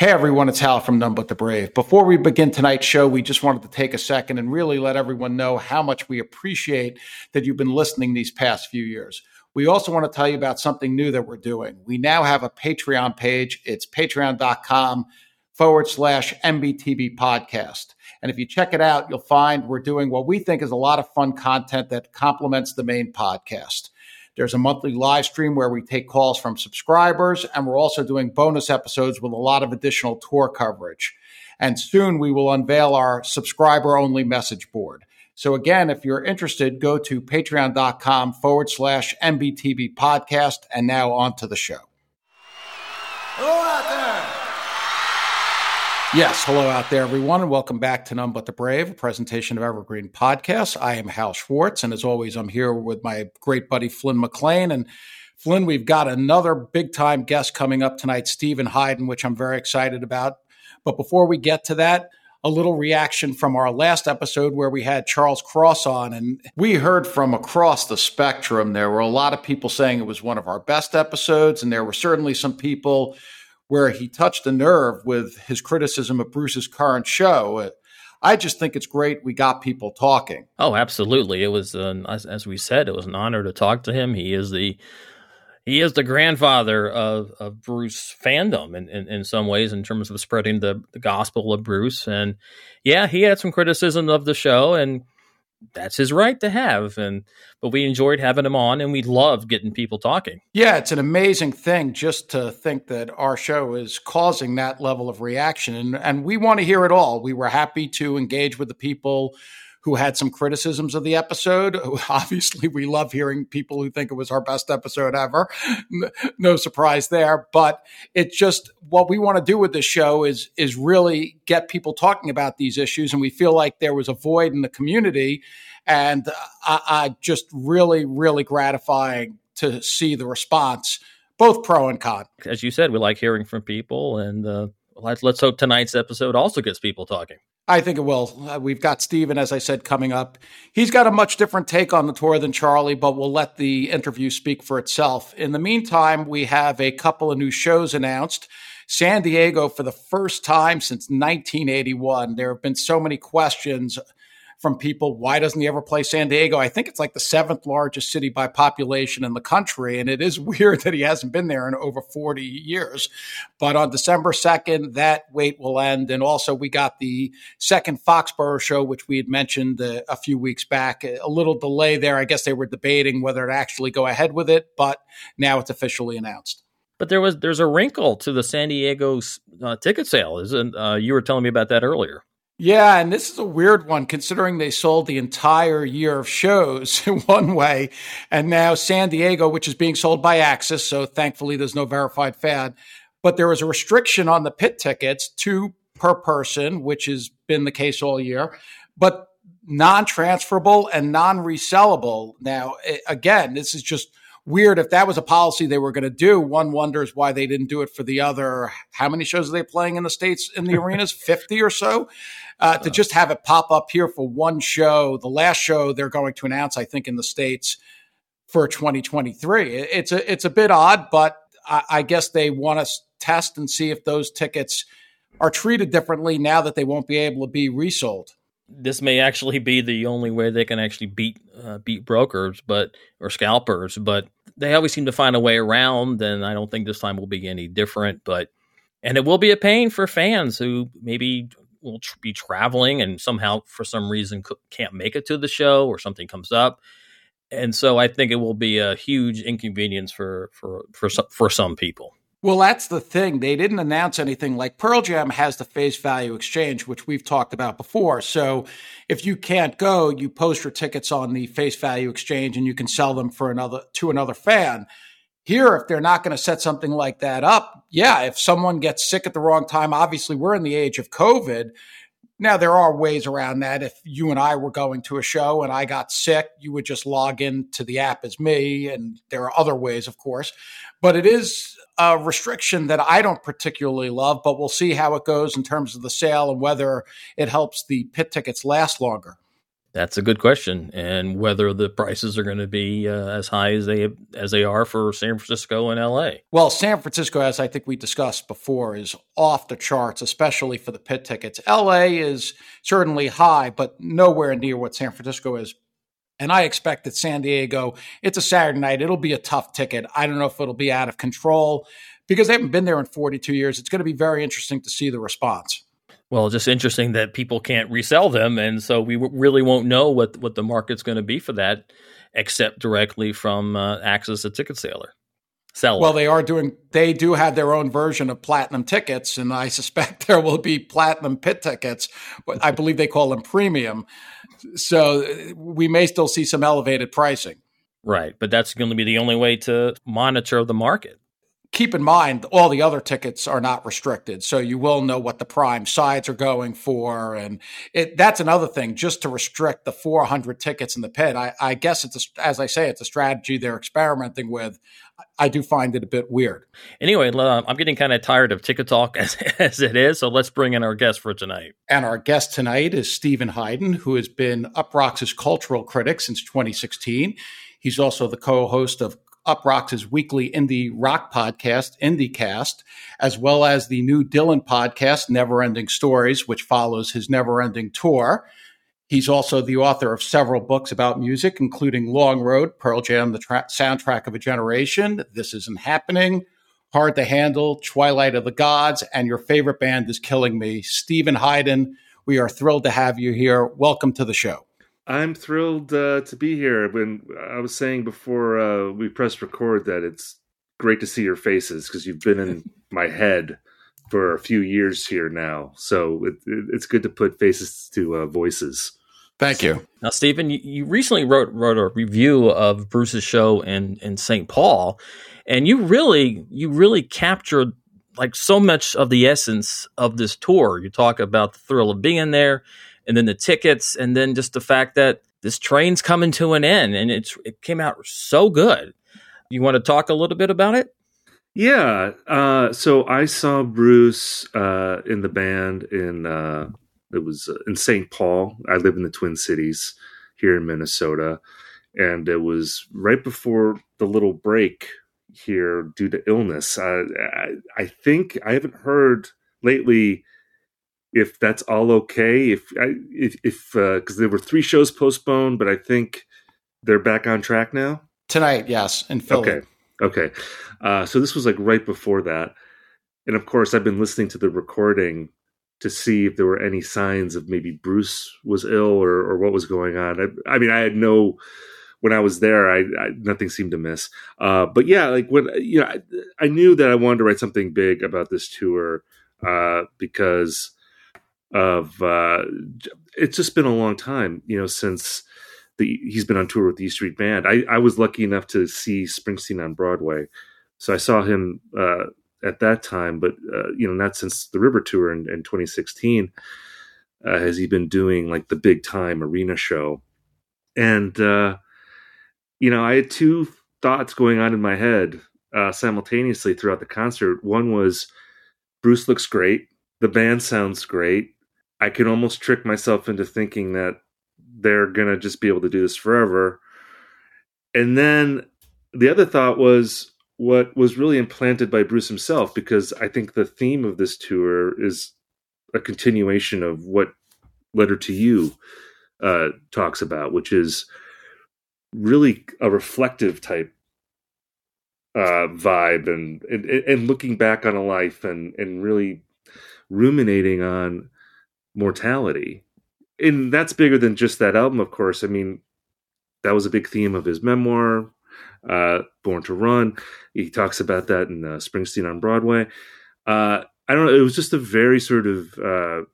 Hey everyone, it's Hal from None But the Brave. Before we begin tonight's show, we just wanted to take a second and really let everyone know how much we appreciate that you've been listening these past few years. We also want to tell you about something new that we're doing. We now have a Patreon page. It's patreon.com forward slash NBTB podcast. And if you check it out, you'll find we're doing what we think is a lot of fun content that complements the main podcast. There's a monthly live stream where we take calls from subscribers, and we're also doing bonus episodes with a lot of additional tour coverage. And soon we will unveil our subscriber only message board. So again, if you're interested, go to patreon.com forward slash NBTB podcast. And now on to the show. Hello out there. Yes, hello out there, everyone, and welcome back to None But the Brave, a presentation of Evergreen Podcasts. I am Hal Schwartz, and as always, I'm here with my great buddy Flynn McLean. And Flynn, we've got another big time guest coming up tonight, Steven Hyden, which I'm very excited about. But before we get to that, a little reaction from our last episode where we had Charles Cross on, and we heard from across the spectrum. There were a lot of people saying it was one of our best episodes, and there were certainly some people where he touched a nerve with his criticism of Bruce's current show. I just think it's great we got people talking. Oh, absolutely! It was, uh, as, as, we said, it was an honor to talk to him. He is the he is the grandfather of, of Bruce fandom in, in, in, some ways, in terms of spreading the, the gospel of Bruce. And yeah, he had some criticism of the show, and that's his right to have. And but we enjoyed having him on, and we love getting people talking. Yeah, it's an amazing thing just to think that our show is causing that level of reaction, and and we want to hear it all. We were happy to engage with the people who had some criticisms of the episode. Obviously, we love hearing people who think it was our best episode ever. No surprise there, but it's just what we want to do with this show is is really get people talking about these issues, and we feel like there was a void in the community, and I, I just really, really gratifying to see the response, both pro and con. As you said, we like hearing from people, and uh, let's let's hope tonight's episode also gets people talking. I think it will. Uh, we've got Steven, as I said, coming up. He's got a much different take on the tour than Charlie, but we'll let the interview speak for itself. In the meantime, we have a couple of new shows announced. San Diego, for the first time since 1981, there have been so many questions from people. Why doesn't he ever play San Diego? I think it's like the seventh largest city by population in the country. And it is weird that he hasn't been there in over 40 years. But on December 2nd, that wait will end. And also, we got the second Foxborough show, which we had mentioned a, a few weeks back. A little delay there. I guess they were debating whether to actually go ahead with it, but now it's officially announced but there was there's a wrinkle to the San Diego uh, ticket sale, isn't? Uh, you were telling me about that earlier. Yeah, and this is a weird one considering they sold the entire year of shows in one way. And now San Diego, which is being sold by AXS. So thankfully, there's no verified fan. But there was a restriction on the pit tickets, two per person, which has been the case all year, but non transferable and non resellable. Now, again, this is just weird. If that was a policy they were going to do, one wonders why they didn't do it for the other. How many shows are they playing in the States in the arenas? 50 or so? Uh, to just have it pop up here for one show. The last show they're going to announce, I think, in the States for 2023. It's a, it's a bit odd, but I, I guess they want to test and see if those tickets are treated differently now that they won't be able to be resold this may actually be the only way they can actually beat uh, beat brokers, but or scalpers. But they always seem to find a way around, and I don't think this time will be any different. But and it will be a pain for fans who maybe will tr- be traveling and somehow for some reason c- can't make it to the show or something comes up. And so I think it will be a huge inconvenience for for for some, for some people. Well, that's the thing. They didn't announce anything like Pearl Jam has the face value exchange, which we've talked about before. So if you can't go, you post your tickets on the face value exchange and you can sell them for another to another fan. Here, if they're not going to set something like that up, yeah, if someone gets sick at the wrong time, obviously we're in the age of COVID. Now, there are ways around that. If you and I were going to a show and I got sick, you would just log in to the app as me. And there are other ways, of course. But it is a restriction that I don't particularly love, but we'll see how it goes in terms of the sale and whether it helps the pit tickets last longer. That's a good question, and whether the prices are going to be uh, as high as they as they are for San Francisco and L.A. Well, San Francisco, as I think we discussed before, is off the charts, especially for the pit tickets. L.A. is certainly high, but nowhere near what San Francisco is. And I expect that San Diego, it's a Saturday night. It'll be a tough ticket. I don't know if it'll be out of control because they haven't been there in 42 years. It's going to be very interesting to see the response. Well, just interesting that people can't resell them, and so we really won't know what what the market's going to be for that, except directly from uh, AXS, a ticket seller. Seller. Well, they are doing. They do have their own version of platinum tickets, and I suspect there will be platinum pit tickets. But I believe they call them premium. So we may still see some elevated pricing. Right, but that's going to be the only way to monitor the market keep in mind all the other tickets are not restricted so you will know what the prime sides are going for and it, that's another thing just to restrict the 400 tickets in the pit i, I guess it's a, as i say it's a strategy they're experimenting with. I do find it a bit weird. Anyway i'm getting kind of tired of ticket talk as, as it is so let's bring in our guest for tonight. And our guest tonight is Steven Hyden who has been uproxx's cultural critic since 2016 He's also the co-host of Uproxx's weekly indie rock podcast, IndieCast, as well as the new Dylan podcast, Never Ending Stories, which follows his never-ending tour. He's also the author of several books about music, including Long Road, Pearl Jam, the tra- soundtrack of a generation, This Isn't Happening, Hard to Handle, Twilight of the Gods, and Your Favorite Band is Killing Me. Steven Hyden, we are thrilled to have you here. Welcome to the show. I'm thrilled uh, to be here. When I was saying before uh, we pressed record that it's great to see your faces because you've been in my head for a few years here now. So it, it, it's good to put faces to uh, voices. Thank you. Now, Steven, you, you, recently wrote wrote a review of Bruce's show in in St. Paul, and you really you really captured like so much of the essence of this tour. You talk about the thrill of being there and then the tickets, and then just the fact that this train's coming to an end, and it's it came out so good. You want to talk a little bit about it? Yeah. Uh, so I saw Bruce uh, in the band in uh, it was uh, in St. Paul. I live in the Twin Cities here in Minnesota, and it was right before the little break here due to illness. I, I think I haven't heard lately if that's all okay. If I, if if because uh, there were three shows postponed, but I think they're back on track now tonight. Yes, in Philly. Okay, okay. Uh, so this was like right before that, and of course I've been listening to the recording to see if there were any signs of maybe Bruce was ill or or what was going on. I, I mean, I had no. When I was there, I, I nothing seemed to miss. Uh, but yeah, like when you know, I, I, knew that I wanted to write something big about this tour uh, because of uh, it's just been a long time, you know, since the he's been on tour with the E Street Band. I, I was lucky enough to see Springsteen on Broadway, so I saw him uh, at that time. But uh, you know, not since the River Tour in, in 2016 uh, has he been doing like the big time arena show. And uh, you know, I had two thoughts going on in my head uh, simultaneously throughout the concert. One was Bruce looks great. The band sounds great. I can almost trick myself into thinking that they're gonna just be able to do this forever. And then the other thought was what was really implanted by Bruce himself, because I think the theme of this tour is a continuation of what Letter to You uh, talks about, which is really a reflective type uh, vibe and, and and looking back on a life and and really ruminating on mortality. And that's bigger than just that album, of course. I mean, that was a big theme of his memoir, uh, Born to Run. He talks about that in uh, Springsteen on Broadway. Uh, I don't know. It was just a very sort of uh, it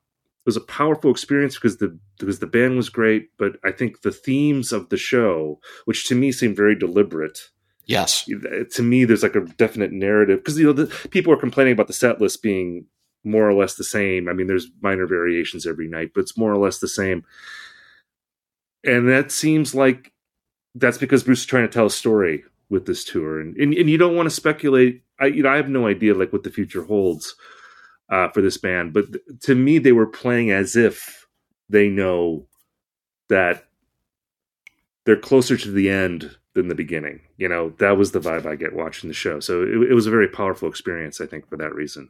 was a powerful experience because the because the band was great, but I think the themes of the show, which to me seemed very deliberate. Yes, to me, there's like a definite narrative because you know the, people are complaining about the set list being more or less the same. I mean, there's minor variations every night, but it's more or less the same. And that seems like that's because Bruce is trying to tell a story with this tour, and and, and you don't want to speculate. I you know I have no idea like what the future holds uh, for this band, but th- to me they were playing as if they know that they're closer to the end than the beginning. You know, that was the vibe I get watching the show. So it, it was a very powerful experience, I think, for that reason.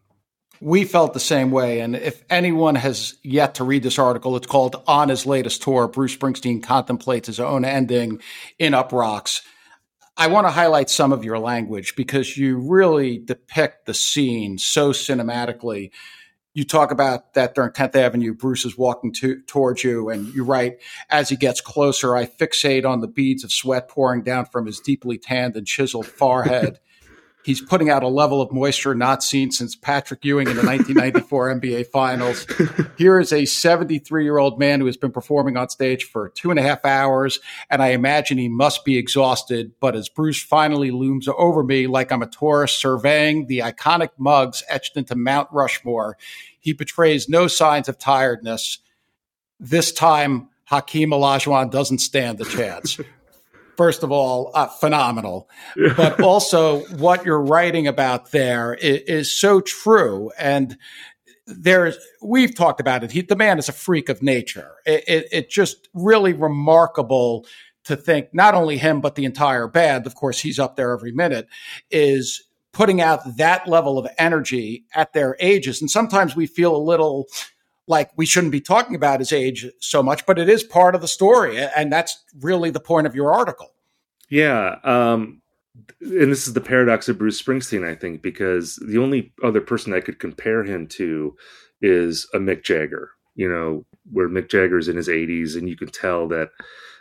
We felt the same way. And if anyone has yet to read this article, it's called On His Latest Tour Bruce Springsteen Contemplates His Own Ending in Uproxx. I want to highlight some of your language because you really depict the scene so cinematically. You talk about that during 10th Avenue, Bruce is walking to, towards you, and you write, as he gets closer, I fixate on the beads of sweat pouring down from his deeply tanned and chiseled forehead. He's putting out a level of moisture not seen since Patrick Ewing in the 1994 NBA Finals. Here is a 73 year old man who has been performing on stage for two and a half hours, and I imagine he must be exhausted. But as Bruce finally looms over me like I'm a tourist surveying the iconic mugs etched into Mount Rushmore, he betrays no signs of tiredness. This time, Hakeem Olajuwon doesn't stand a chance first of all, uh, phenomenal. But also, what you're writing about there is, is so true. And there's, we've talked about it. He, the man is a freak of nature. It, it, it just really remarkable to think not only him, but the entire band, of course, he's up there every minute, is putting out that level of energy at their ages. And sometimes we feel a little, like we shouldn't be talking about his age so much, but it is part of the story. And that's really the point of your article. Yeah. Um, and this is the paradox of Bruce Springsteen, I think, because the only other person I could compare him to is a Mick Jagger, you know, where Mick Jagger's in his 80s, and you can tell that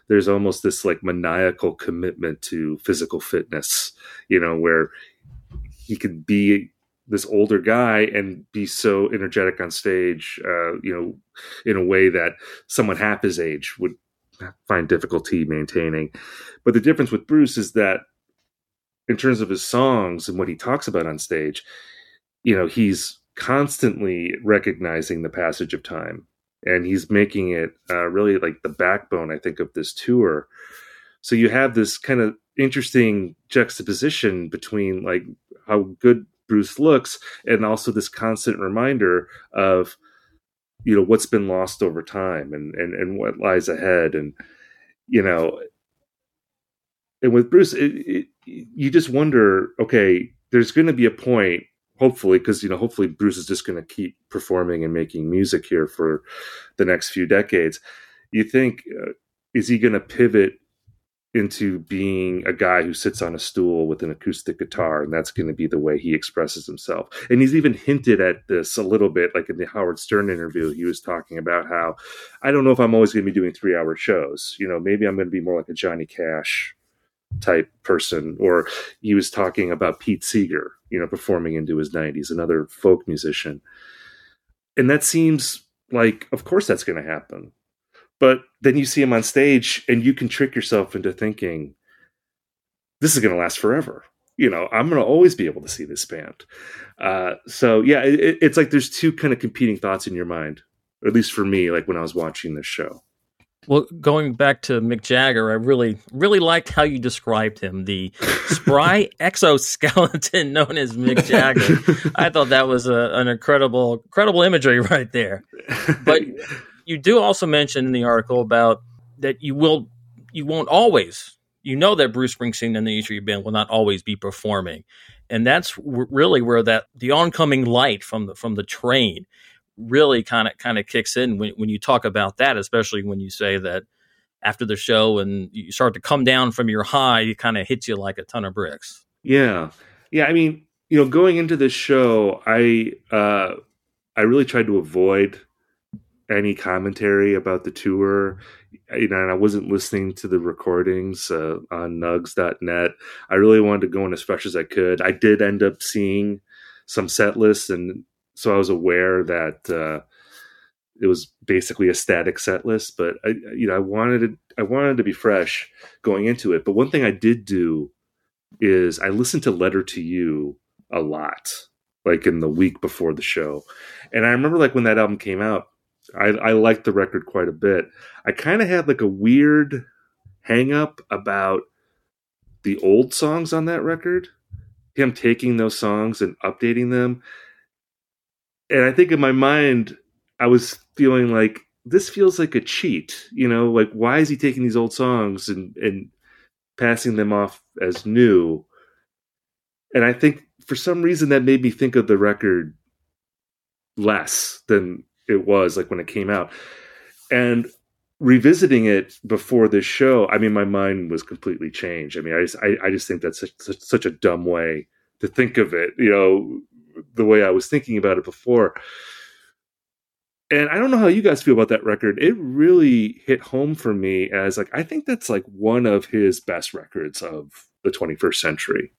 there's almost this like maniacal commitment to physical fitness, you know, where he could be this older guy and be so energetic on stage, uh, you know, in a way that someone half his age would find difficulty maintaining. But the difference with Bruce is that in terms of his songs and what he talks about on stage, you know, he's constantly recognizing the passage of time and he's making it uh, really like the backbone, I think, of this tour. So you have this kind of interesting juxtaposition between like how good Bruce looks and also this constant reminder of you know what's been lost over time and and and what lies ahead. And you know and with Bruce it, it, you just wonder okay there's going to be a point hopefully because you know hopefully Bruce is just going to keep performing and making music here for the next few decades. You think uh, is he going to pivot into being a guy who sits on a stool with an acoustic guitar and that's going to be the way he expresses himself. And he's even hinted at this a little bit like in the howard stern interview he was talking about how i don't know if i'm always going to be doing three hour shows. You know maybe i'm going to be more like a johnny cash type person. Or he was talking about pete seeger you know performing into his 90s another folk musician. And that seems like of course that's going to happen but then you see him on stage and you can trick yourself into thinking, this is going to last forever. You know, I'm going to always be able to see this band. Uh, so, yeah, it, it's like there's two kind of competing thoughts in your mind, or at least for me, like when I was watching this show. Well, going back to Mick Jagger, I really, really liked how you described him the spry exoskeleton known as Mick Jagger. I thought that was a, an incredible, incredible imagery right there. But you do also mention in the article about that you will you won't always you know that Bruce Springsteen and the E Street Band will not always be performing, and that's w- really where that the oncoming light from the from the train really kind of kind of kicks in when when you talk about that, especially when you say that after the show and you start to come down from your high, it kind of hits you like a ton of bricks. Yeah, yeah. I mean, you know, going into this show, I uh, I really tried to avoid any commentary about the tour. You know, and I wasn't listening to the recordings uh, on nugs.net. I really wanted to go in as fresh as I could. I did end up seeing some set lists, and so I was aware that uh, it was basically a static set list. But I, you know, I wanted to, I wanted to be fresh going into it. But one thing I did do is I listened to Letter to You a lot, like in the week before the show, and I remember like when that album came out I, I liked the record quite a bit. I kind of had like a weird hang up about the old songs on that record, him taking those songs and updating them. And I think in my mind, I was feeling like this feels like a cheat. You know, like why is he taking these old songs and and passing them off as new? And I think for some reason that made me think of the record less than it was like when it came out. And revisiting it before this show, I mean, my mind was completely changed. I mean, I just, I, I just think that's such, such, such a dumb way to think of it, you know, the way I was thinking about it before. And I don't know how you guys feel about that record. It really hit home for me as like, I think that's like one of his best records of the 21st century.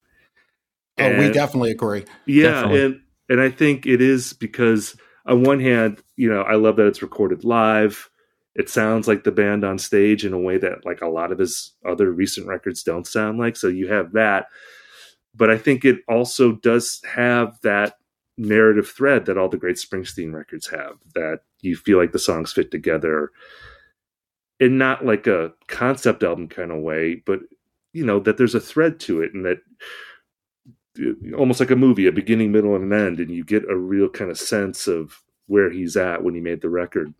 And, oh, we definitely agree. Yeah. Definitely. And, and I think it is because on one hand, you know, I love that it's recorded live. It sounds like the band on stage in a way that like a lot of his other recent records don't sound like so you have that. But i think it also does have that narrative thread that all the great springsteen records have that you feel like the songs fit together in not like a concept album kind of way but you know that there's a thread to it and that almost like a movie a beginning middle and an end and you get a real kind of sense of where he's at when he made the record.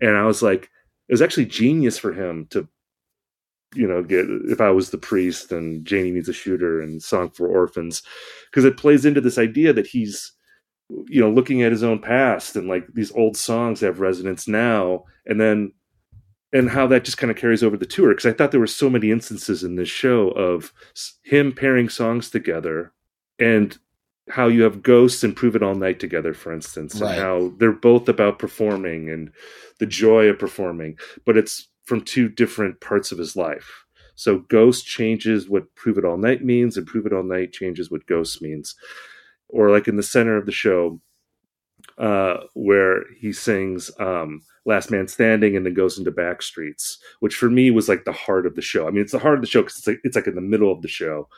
And I was like, it was actually genius for him to, you know, get if I was the priest and Janie needs a shooter and Song for Orphans, because it plays into this idea that he's, you know, looking at his own past and like these old songs have resonance now, and then and how that just kind of carries over the tour because I thought there were so many instances in this show of him pairing songs together and how you have ghosts and prove it all night together for instance right. and how they're both about performing and the joy of performing but it's from two different parts of his life. So ghost changes what prove it all night means and prove it all night changes what ghost means. Or like in the center of the show uh, where he sings um, last man standing and then goes into back streets which for me was like the heart of the show. I mean it's the heart of the show because it's like it's like in the middle of the show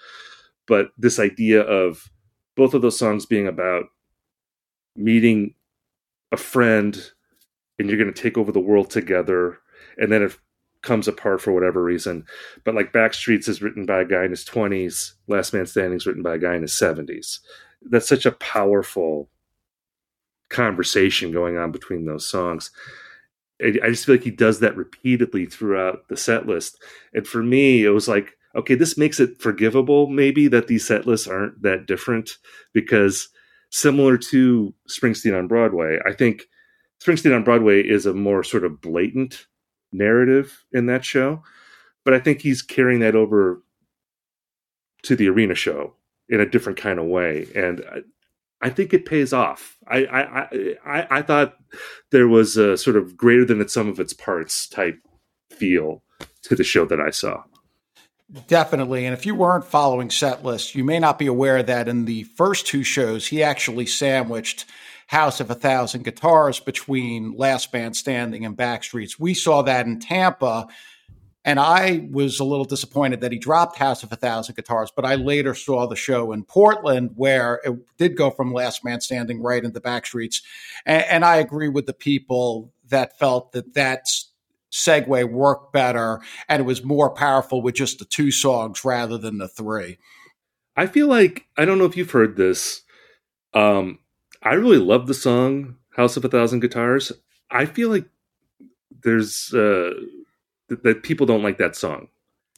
but this idea of both of those songs being about meeting a friend and you're going to take over the world together and then it comes apart for whatever reason. But like backstreets is written by a guy in his 20s last man standing is written by a guy in his 70s that's such a powerful conversation going on between those songs. I just feel like he does that repeatedly throughout the set list. And for me it was like okay, this makes it forgivable maybe that these set lists aren't that different because similar to Springsteen on Broadway, I think Springsteen on Broadway is a more sort of blatant narrative in that show, but I think he's carrying that over to the arena show in a different kind of way, and I, think it pays off. I I, I I thought there was a sort of greater than the sum of its parts type feel to the show that I saw. Definitely. And if you weren't following set list, you may not be aware that in the first two shows, he actually sandwiched House of a Thousand Guitars between Last Man Standing and Backstreets. We saw that in Tampa. And I was a little disappointed that he dropped House of a Thousand Guitars, but I later saw the show in Portland where it did go from Last Man Standing right into Backstreets. And, and I agree with the people that felt that that's segue worked better and it was more powerful with just the two songs rather than the three. I feel like I don't know if you've heard this. Um, I really love the song House of a Thousand Guitars. I feel like there's uh, th- that people don't like that song.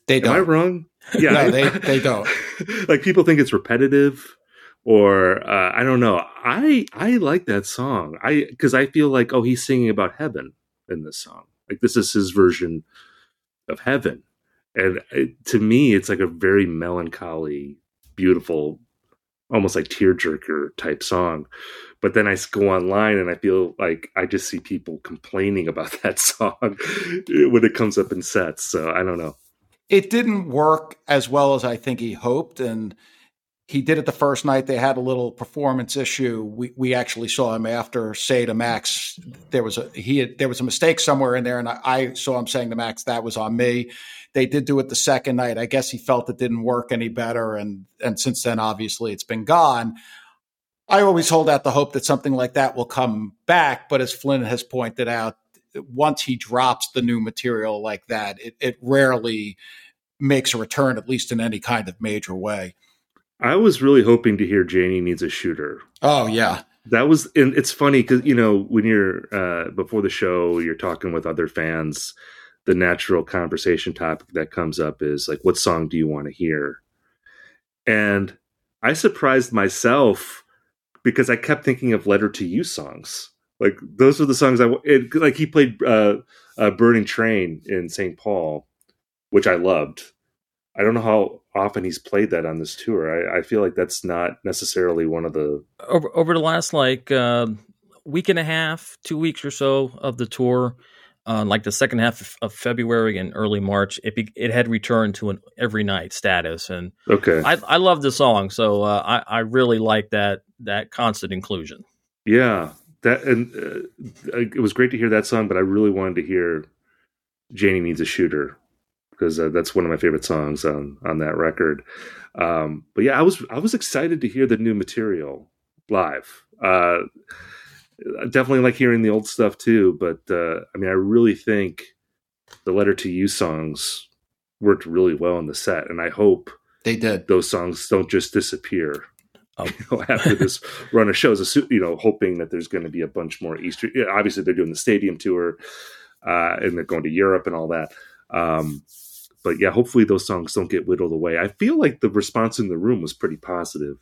They don't. Am I wrong? Yeah, no, they they don't. like people think it's repetitive, or uh, I don't know. I I like that song. I because I feel like oh he's singing about heaven in this song. Like this is his version of heaven. And it, to me, it's like a very melancholy, beautiful, almost like tearjerker type song. But then I go online and I feel like I just see people complaining about that song when it comes up in sets. So I don't know. It didn't work as well as I think he hoped. And he did it the first night. They had a little performance issue. We we actually saw him after say to Max, there was a he had, there was a mistake somewhere in there, and I, I, saw him saying to Max that was on me. They did do it the second night. I guess he felt it didn't work any better, and and since then, obviously, it's been gone. I always hold out the hope that something like that will come back, but as Flynn has pointed out, once he drops the new material like that, it, it rarely makes a return, at least in any kind of major way. I was really hoping to hear Janie needs a shooter. Oh yeah, that was and it's funny because you know when you're uh, before the show you're talking with other fans the natural conversation topic that comes up is like what song do you want to hear? And i surprised myself because i kept thinking of letter to you songs. Like those were the songs i it, like he played uh, uh burning train in st paul which i loved I don't know how often he's played that on this tour. I, I feel like that's not necessarily one of the over over the last like uh, week and a half, two weeks or so of the tour. Uh, like the second half of February and early March, it be, it had returned to an every night status, and okay, I, I love the song, so uh, I I really like that that constant inclusion. Yeah, that and uh, it was great to hear that song, but I really wanted to hear Janie needs a shooter because uh, that's one of my favorite songs on on that record. Um, but yeah, I was I was excited to hear the new material live. Uh, I definitely like hearing the old stuff too, but uh, I mean, I really think the "Letter to You" songs worked really well in the set, and I hope they did. Those songs don't just disappear. Oh. You know, after this run of shows, you know, hoping that there's going to be a bunch more Easter. Obviously, they're doing the stadium tour, uh, and they're going to Europe and all that. Um, but yeah, hopefully those songs don't get whittled away. I feel like the response in the room was pretty positive.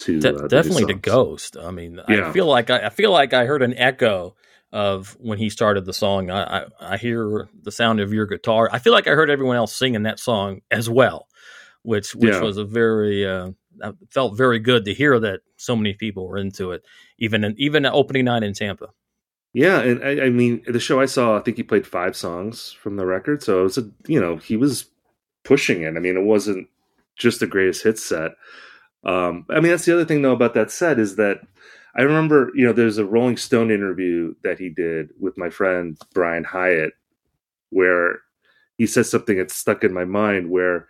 To De- uh, definitely the ghost. I mean, yeah. I feel like I, I, feel like I heard an echo of when he started the song. I, I, I hear the sound of your guitar. I feel like I heard everyone else singing that song as well, which which yeah. was a very uh, felt very good to hear that so many people were into it, even in, even opening night in Tampa. Yeah, and I, I, mean, the show I saw, I think he played five songs from the record, so it was a, you know, he was pushing it. I mean, it wasn't just the greatest hits set. Um, I mean, that's the other thing though about that set is that I remember, you know, there's a Rolling Stone interview that he did with my friend Brian Hiatt where he said something that stuck in my mind, where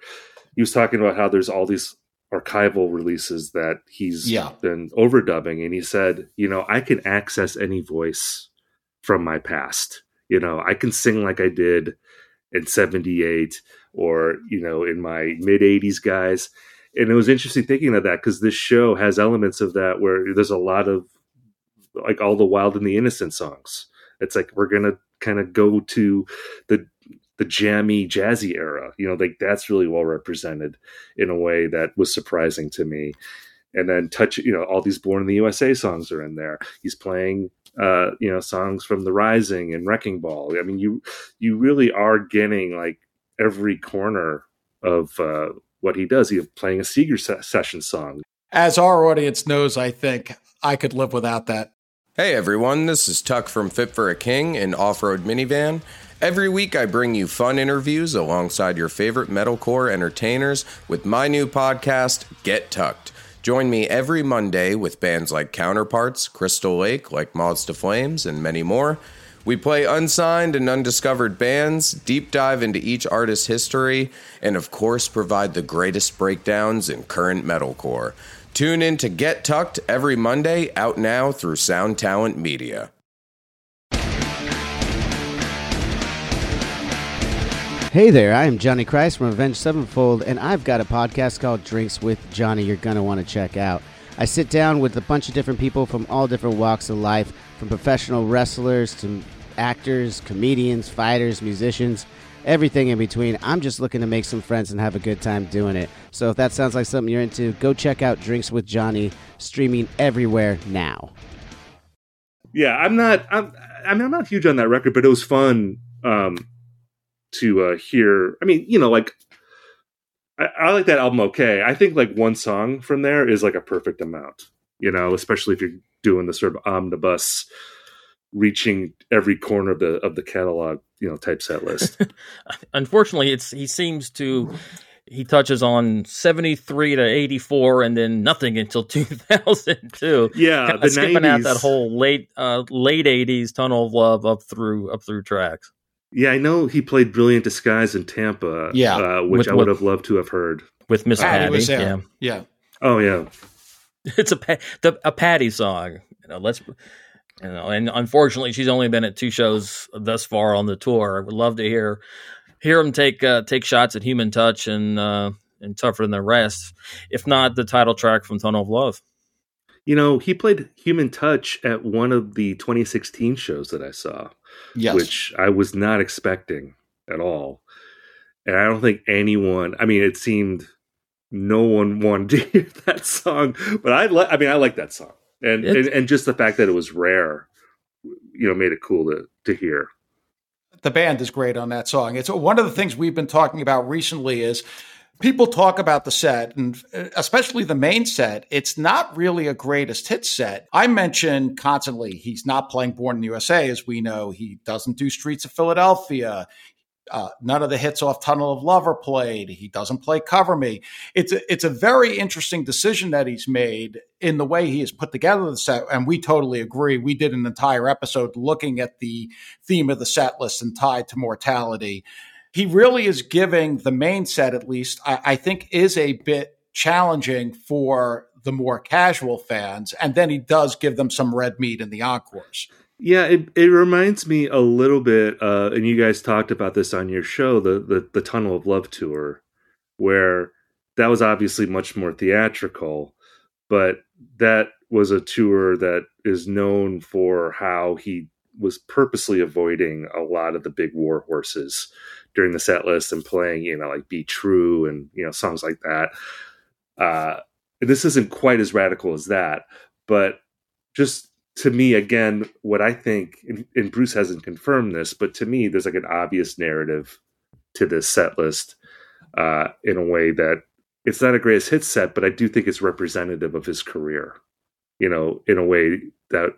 he was talking about how there's all these archival releases that he's yeah. been overdubbing, and he said, you know, I can access any voice from my past. You know, I can sing like I did in 78 or, you know, in my mid 80s guys. And it was interesting thinking of that because this show has elements of that where there's a lot of like all the wild and the innocent songs. It's like we're going to kind of go to the the jammy jazzy era you know like that's really well represented in a way that was surprising to me and then touch you know all these born in the usa songs are in there he's playing uh, you know songs from the rising and wrecking ball. I mean you you really are getting like every corner of uh, what he does. He's playing a seeger se- session song. As our audience knows i think i could live without that. Hey everyone. This is tuck from fit for a king an off-road minivan. Every week, I bring you fun interviews alongside your favorite metalcore entertainers with my new podcast, Get Tucked. Join me every Monday with bands like Counterparts, Crystal Lake, like Moths to Flames, and many more. We play unsigned and undiscovered bands, deep dive into each artist's history, and of course, provide the greatest breakdowns in current metalcore. Tune in to Get Tucked every Monday, out now through Sound Talent Media. Hey there, I am Johnny Christ from Avenged Sevenfold, and I've got a podcast called Drinks with Johnny you're going to want to check out. I sit down with a bunch of different people from all different walks of life, from professional wrestlers to actors, comedians, fighters, musicians, everything in between. I'm just looking to make some friends and have a good time doing it. So if that sounds like something you're into, go check out Drinks with Johnny, streaming everywhere now. Yeah, I'm not. I'm. I mean, I'm not huge on that record, but it was fun. Um, to uh, hear. I mean, you know, like I, I, like that album. Okay, I think like one song from there is like a perfect amount. You know, especially if you're doing the sort of omnibus, reaching every corner of the of the catalog. You know, type set list. Unfortunately, it's he seems to. He touches on 73 to 84 and then nothing until 2002. Yeah, skipping 90s. out that whole late uh, late 80s tunnel of love up through up through tracks. Yeah, I know he played Brilliant Disguise in Tampa. Yeah, uh, which with, I would have loved to have heard with Miss Patti. Yeah, yeah. Oh yeah, it's a the, a Patti song. You know, let's you know, and unfortunately, she's only been at two shows thus far on the tour. I would love to hear hear him take uh, take shots at Human Touch and uh, and Tougher Than the Rest. If not, the title track from Tunnel of Love. You know, he played Human Touch at one of the 2016 shows that I saw, Yes. which I was not expecting at all. And I don't think anyone, I mean, it seemed no one wanted to hear that song, but I like, I mean, I like that song. And, and, and just the fact that it was rare, you know, made it cool to, to hear. the band is great on that song. It's one of the things we've been talking about recently is people talk about the set and uh, especially the main set. It's not really a greatest hit set. I mention constantly he's not playing Born in the USA, as we know. He doesn't do Streets of Philadelphia. Uh, none of the hits off Tunnel of Love are played. He doesn't play Cover Me. It's a, it's a very interesting decision that he's made in the way he has put together the set, and we totally agree. We did an entire episode looking at the theme of the set list and tied to mortality. He really is giving the main set, at least, I, I think, is a bit challenging for the more casual fans, and then he does give them some red meat in the encores. Yeah, it, it reminds me a little bit, uh, and you guys talked about this on your show, the, the the Tunnel of Love tour, where that was obviously much more theatrical, but that was a tour that is known for how he was purposely avoiding a lot of the big war horses during the set list and playing, you know, like "Be True" and you know songs like that. Uh, this isn't quite as radical as that, but just to me again what i think and, and, bruce hasn't confirmed this but to me there's like an obvious narrative to this set list uh, in a way that it's not a greatest hit set but i do think it's representative of his career you know in a way that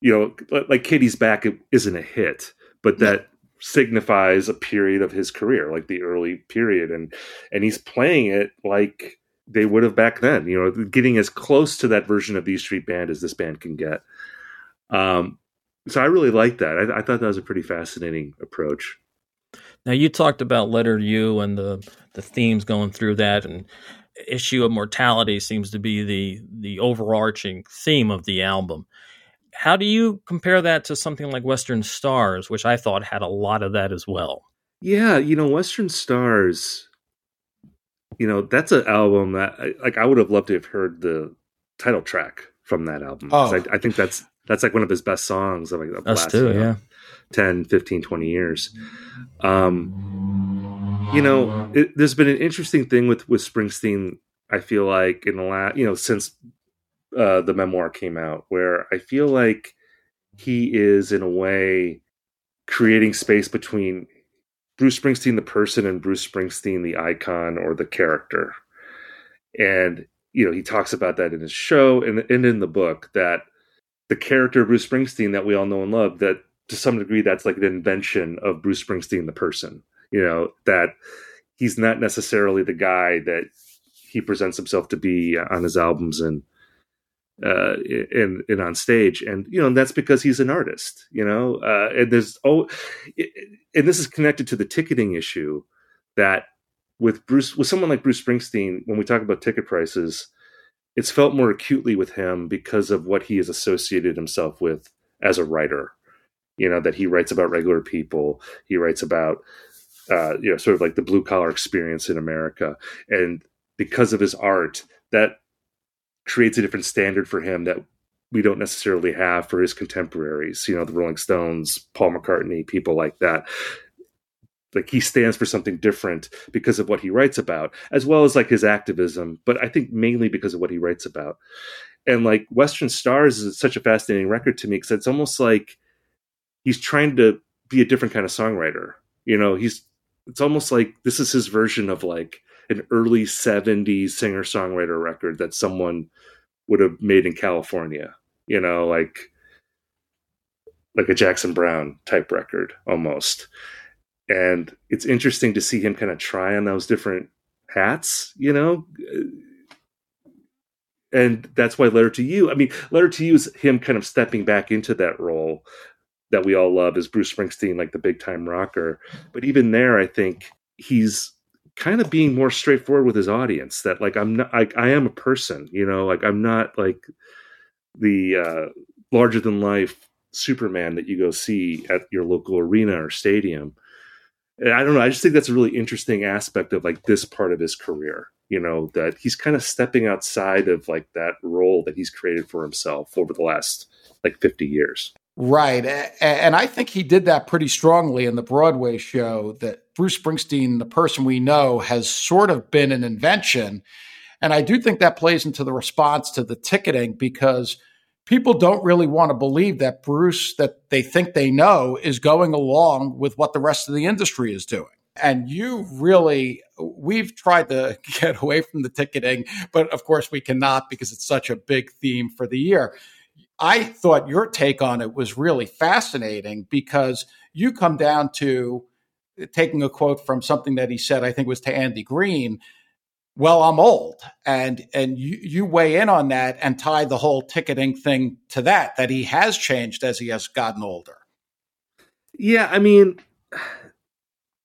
you know like kitty's back isn't a hit but that signifies a period of his career like the early period and and he's playing it like they would have back then, you know, getting as close to that version of the Street Band as this band can get. Um, so I really like that. I, I, thought that was a pretty fascinating approach. Now you talked about Letter You and the the themes going through that, and issue of mortality seems to be the the overarching theme of the album. How do you compare that to something like Western Stars, which I thought had a lot of that as well? Yeah, you know, Western Stars you know that's an album that like I would have loved to have heard the title track from that album. Oh. I, I, think that's that's like one of his best songs of like the Us last too, you know, yeah. 10, 15, 20 years. Um, you know, it, there's been an interesting thing with with Springsteen. I feel like in the last, you know, since uh, the memoir came out, where I feel like he is in a way creating space between Bruce Springsteen the person and Bruce Springsteen the icon or the character. And you know, he talks about that in his show and, and in the book that the character Bruce Springsteen that we all know and love that to some degree that's like an invention of Bruce Springsteen the person. You know, that he's not necessarily the guy that he presents himself to be on his albums and uh and on stage. And you know and that's because he's an artist you know? Uh and there's oh and this is connected to the ticketing issue that with bruce with someone like bruce springsteen when we talk about ticket prices it's felt more acutely with him because of what he has associated himself with as a writer. You know that he writes about regular people. He writes about uh you know sort of like the blue collar experience in america. And because of his art that creates a different standard for him that we don't necessarily have for his contemporaries, you know, the Rolling Stones, Paul McCartney, people like that. Like he stands for something different because of what he writes about, as well as like his activism, but I think mainly because of what he writes about. And like Western Stars is such a fascinating record to me because it's almost like he's trying to be a different kind of songwriter. You know, he's it's almost like this is his version of like an early 70s singer songwriter record that someone would have made in California, you know, like like a Jackson Browne type record almost. And it's interesting to see him kind of try on those different hats, you know. And that's why Letter to You, I mean, Letter to You is him kind of stepping back into that role that we all love as Bruce Springsteen, like the big time rocker. But even there, I think he's kind of being more straightforward with his audience that like i'm not I, I am a person you know like i'm not like the uh larger than life superman that you go see at your local arena or stadium and i don't know i just think that's a really interesting aspect of like this part of his career you know, that he's kind of stepping outside of like that role that he's created for himself over the last like 50 years. Right. And I think he did that pretty strongly in the Broadway show that Bruce Springsteen, the person we know, has sort of been an invention. And I do think that plays into the response to the ticketing because people don't really want to believe that Bruce, that they think they know, is going along with what the rest of the industry is doing. And you really, we've tried to get away from the ticketing, but of course we cannot because it's such a big theme for the year. I thought your take on it was really fascinating because you come down to taking a quote from something that he said, I think was to Andy Greene. Well, I'm old, and and you, you weigh in on that and tie the whole ticketing thing to that that he has changed as he has gotten older. Yeah, I mean,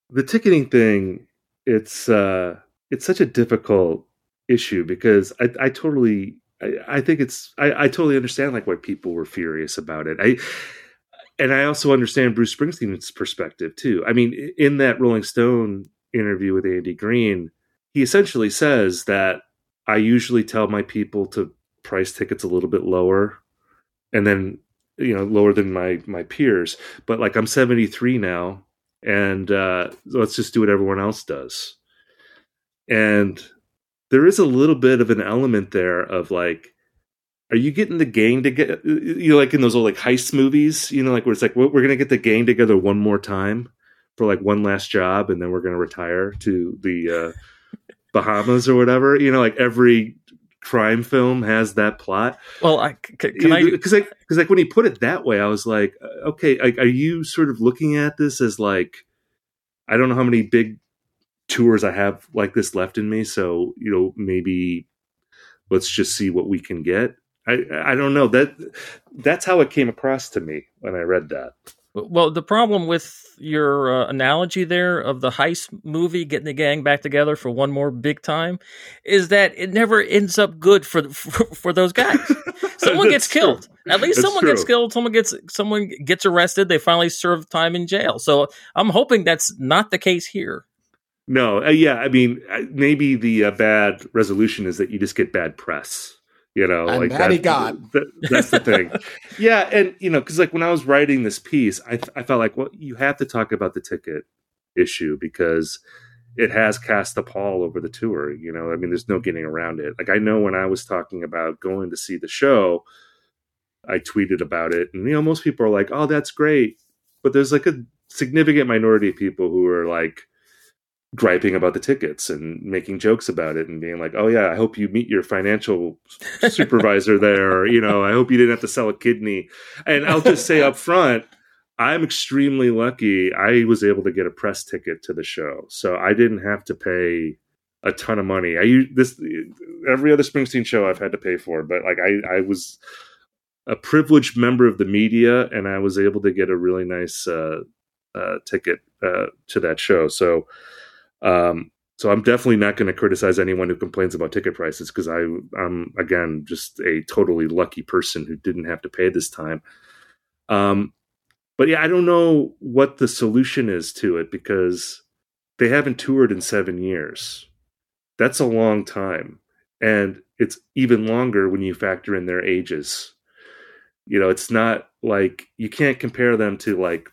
the ticketing thing it's uh it's such a difficult issue because I, I totally I, I think it's I, I totally understand like why people were furious about it. I and I also understand Bruce Springsteen's perspective too. I mean, in that Rolling Stone interview with Andy Greene, he essentially says that I usually tell my people to price tickets a little bit lower and then you know lower than my my peers but like i'm 73 now and uh let's just do what everyone else does and there is a little bit of an element there of like are you getting the gang to get you know like in those old like heist movies you know like where it's like we're gonna get the gang together one more time for like one last job and then we're gonna retire to the uh bahamas or whatever you know like every crime film has that plot. Well I, can, can i because like because like when he put it that way i was like uh, okay like, are you sort of looking at this as like i don't know how many big tours I have like this left in me. So, you know, maybe let's just see what we can get. I I don't know that that's how it came across to me when I read that. Well, the problem with your uh, analogy there of the heist movie getting the gang back together for one more big time is that it never ends up good for for, for those guys. someone gets killed. True. At least that's someone true. gets killed. Someone gets someone gets arrested. They finally serve time in jail. So I'm hoping that's not the case here. No, uh, yeah, I mean, uh, maybe the uh, bad resolution is that you just get bad press. You know, and like that, he got. That, that's the thing. yeah, and you know, because like when I was writing this piece, I I felt like, well, you have to talk about the ticket issue because it has cast a pall over the tour. You know, I mean, there's no getting around it. Like I know when I was talking about going to see the show, I tweeted about it, and you know, most people are like, "Oh, that's great," but there's like a significant minority of people who are like griping about the tickets and making jokes about it and being like, "Oh yeah, I hope you meet your financial supervisor there." You know, I hope you didn't have to sell a kidney. And I'll just say up front, I'm extremely lucky. I was able to get a press ticket to the show, so I didn't have to pay a ton of money. I use this every other Springsteen show I've had to pay for, but like I, I was a privileged member of the media, and I was able to get a really nice uh, uh, ticket uh, to that show. So um, so I'm definitely not going to criticize anyone who complains about ticket prices because I I'm again just a totally lucky person who didn't have to pay this time. Um, but yeah, I don't know what the solution is to it because they haven't toured in seven years. That's a long time, and it's even longer when you factor in their ages. You know, it's not like you can't compare them to like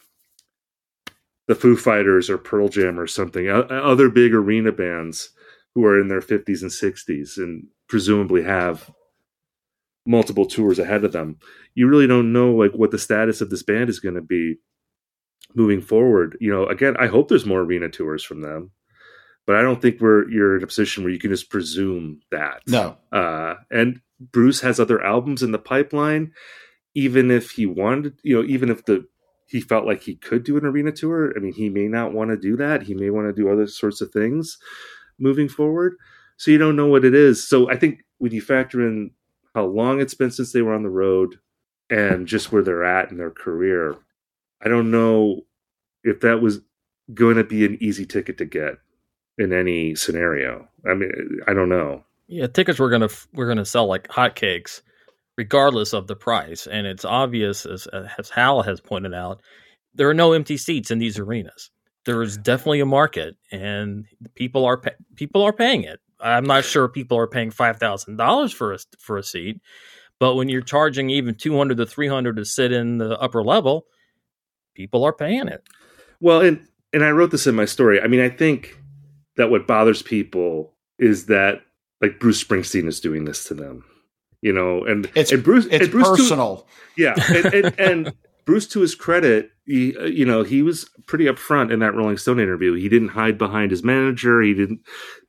the Foo Fighters or Pearl Jam or something, other big arena bands who are in their 50s and 60s and presumably have multiple tours ahead of them. You really don't know like what the status of this band is going to be moving forward. You know, again, I hope there's more arena tours from them, but I don't think we're you're in a position where you can just presume that. No. Uh, and Bruce has other albums in the pipeline. Even if he wanted, you know, even if the he felt like he could do an arena tour. I mean, he may not want to do that. He may want to do other sorts of things moving forward. So you don't know what it is. So I think when you factor in how long it's been since they were on the road and just where they're at in their career, I don't know if that was going to be an easy ticket to get in any scenario. I mean, I don't know. Yeah, tickets were gonna we're gonna sell like hotcakes regardless of the price. And it's obvious, as, as Hal has pointed out, there are no empty seats in these arenas. There is definitely a market, and people are people are paying it. I'm not sure people are paying five thousand dollars for a for a seat, but when you're charging even two hundred to three hundred to sit in the upper level, people are paying it. Well, and and I wrote this in my story. I mean, I think that what bothers people is that like Bruce Springsteen is doing this to them, you know, and it's and Bruce it's and Bruce personal. To, yeah, and, and, and Bruce, to his credit, he, uh, you know, he was pretty upfront in that Rolling Stone interview. He didn't hide behind his manager. He didn't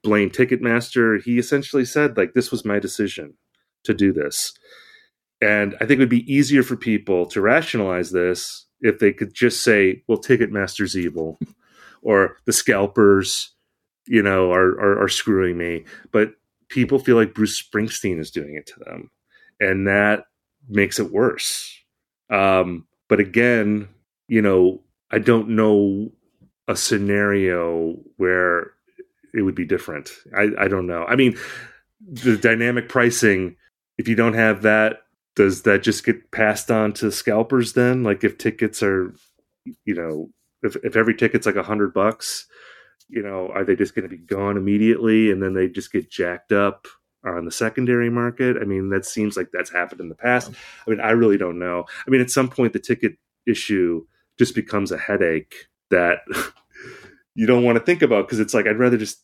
blame Ticketmaster. He essentially said, like, this was my decision to do this. And I think it would be easier for people to rationalize this if they could just say, well, Ticketmaster's evil or the scalpers, you know, are, are, are screwing me. But people feel like Bruce Springsteen is doing it to them. And that makes it worse. Um, but again, you know, I don't know a scenario where it would be different. I, I don't know. I mean, the dynamic pricing, if you don't have that, does that just get passed on to scalpers then? Like if tickets are, you know, if, if every ticket's like a hundred bucks, you know, are they just going to be gone immediately and then they just get jacked up on the secondary market? I mean, that seems like that's happened in the past. I mean, I really don't know. I mean, at some point, the ticket issue just becomes a headache that you don't want to think about because it's like I'd rather just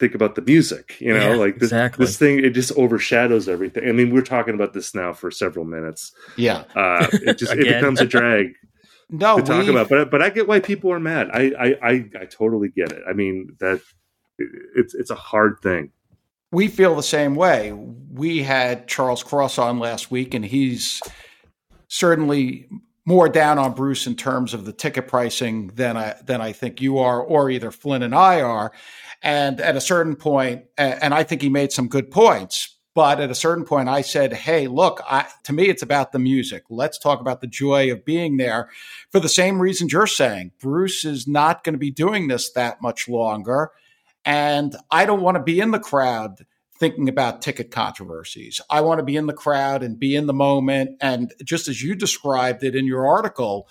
think about the music, you know, Yeah, like this, exactly. this thing it just overshadows everything. I mean, we're talking about this now for several minutes. Yeah. Uh, it just it becomes a drag No, to talk about, but but I get why people are mad. I I I, I totally get it. I mean that it's it's a hard thing. we feel the same way. We had Charles Cross on last week, and he's certainly more down on Bruce in terms of the ticket pricing than I than I think you are, or either Flynn and I are. And at a certain and I think he made some good points. But at a certain point, I said, "Hey, look, I, to me, it's about the music. Let's talk about the joy of being there." For the same reasons you're saying, Bruce is not going to be doing this that much longer. And I don't want to be in the crowd thinking about ticket controversies. I want to be in the crowd and be in the moment. And just as you described it in your article,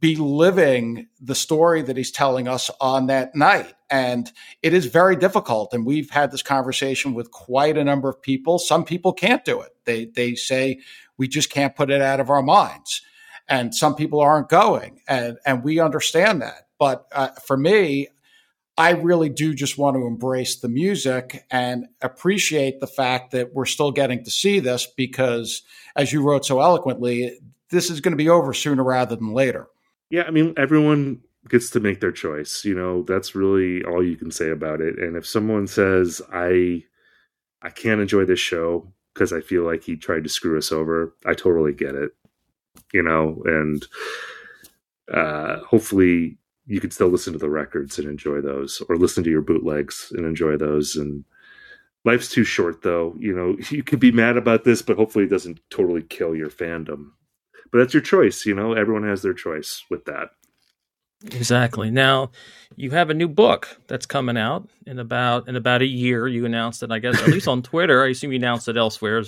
be living the story that he's telling us on that night. And it is very difficult. And we've had this conversation with quite a number of people. Some people can't do it. They, they say, we just can't put it out of our minds. And some people aren't going. And, and we understand that. But uh, for me, I really do just want to embrace the music and appreciate the fact that we're still getting to see this because, as you wrote so eloquently, this is going to be over sooner rather than later. Yeah, I mean everyone gets to make their choice. You know, that's really all you can say about it. And if someone says I I can't enjoy this show because I feel like he tried to screw us over, I totally get it. You know, and uh hopefully you can still listen to the records and enjoy those or listen to your bootlegs and enjoy those and life's too short though you know you could be mad about this but hopefully it doesn't totally kill your fandom but that's your choice you know everyone has their choice with that Exactly. Now, you have a new book that's coming out in about in about a year. You announced it, I guess, at least on Twitter. I assume you announced it elsewhere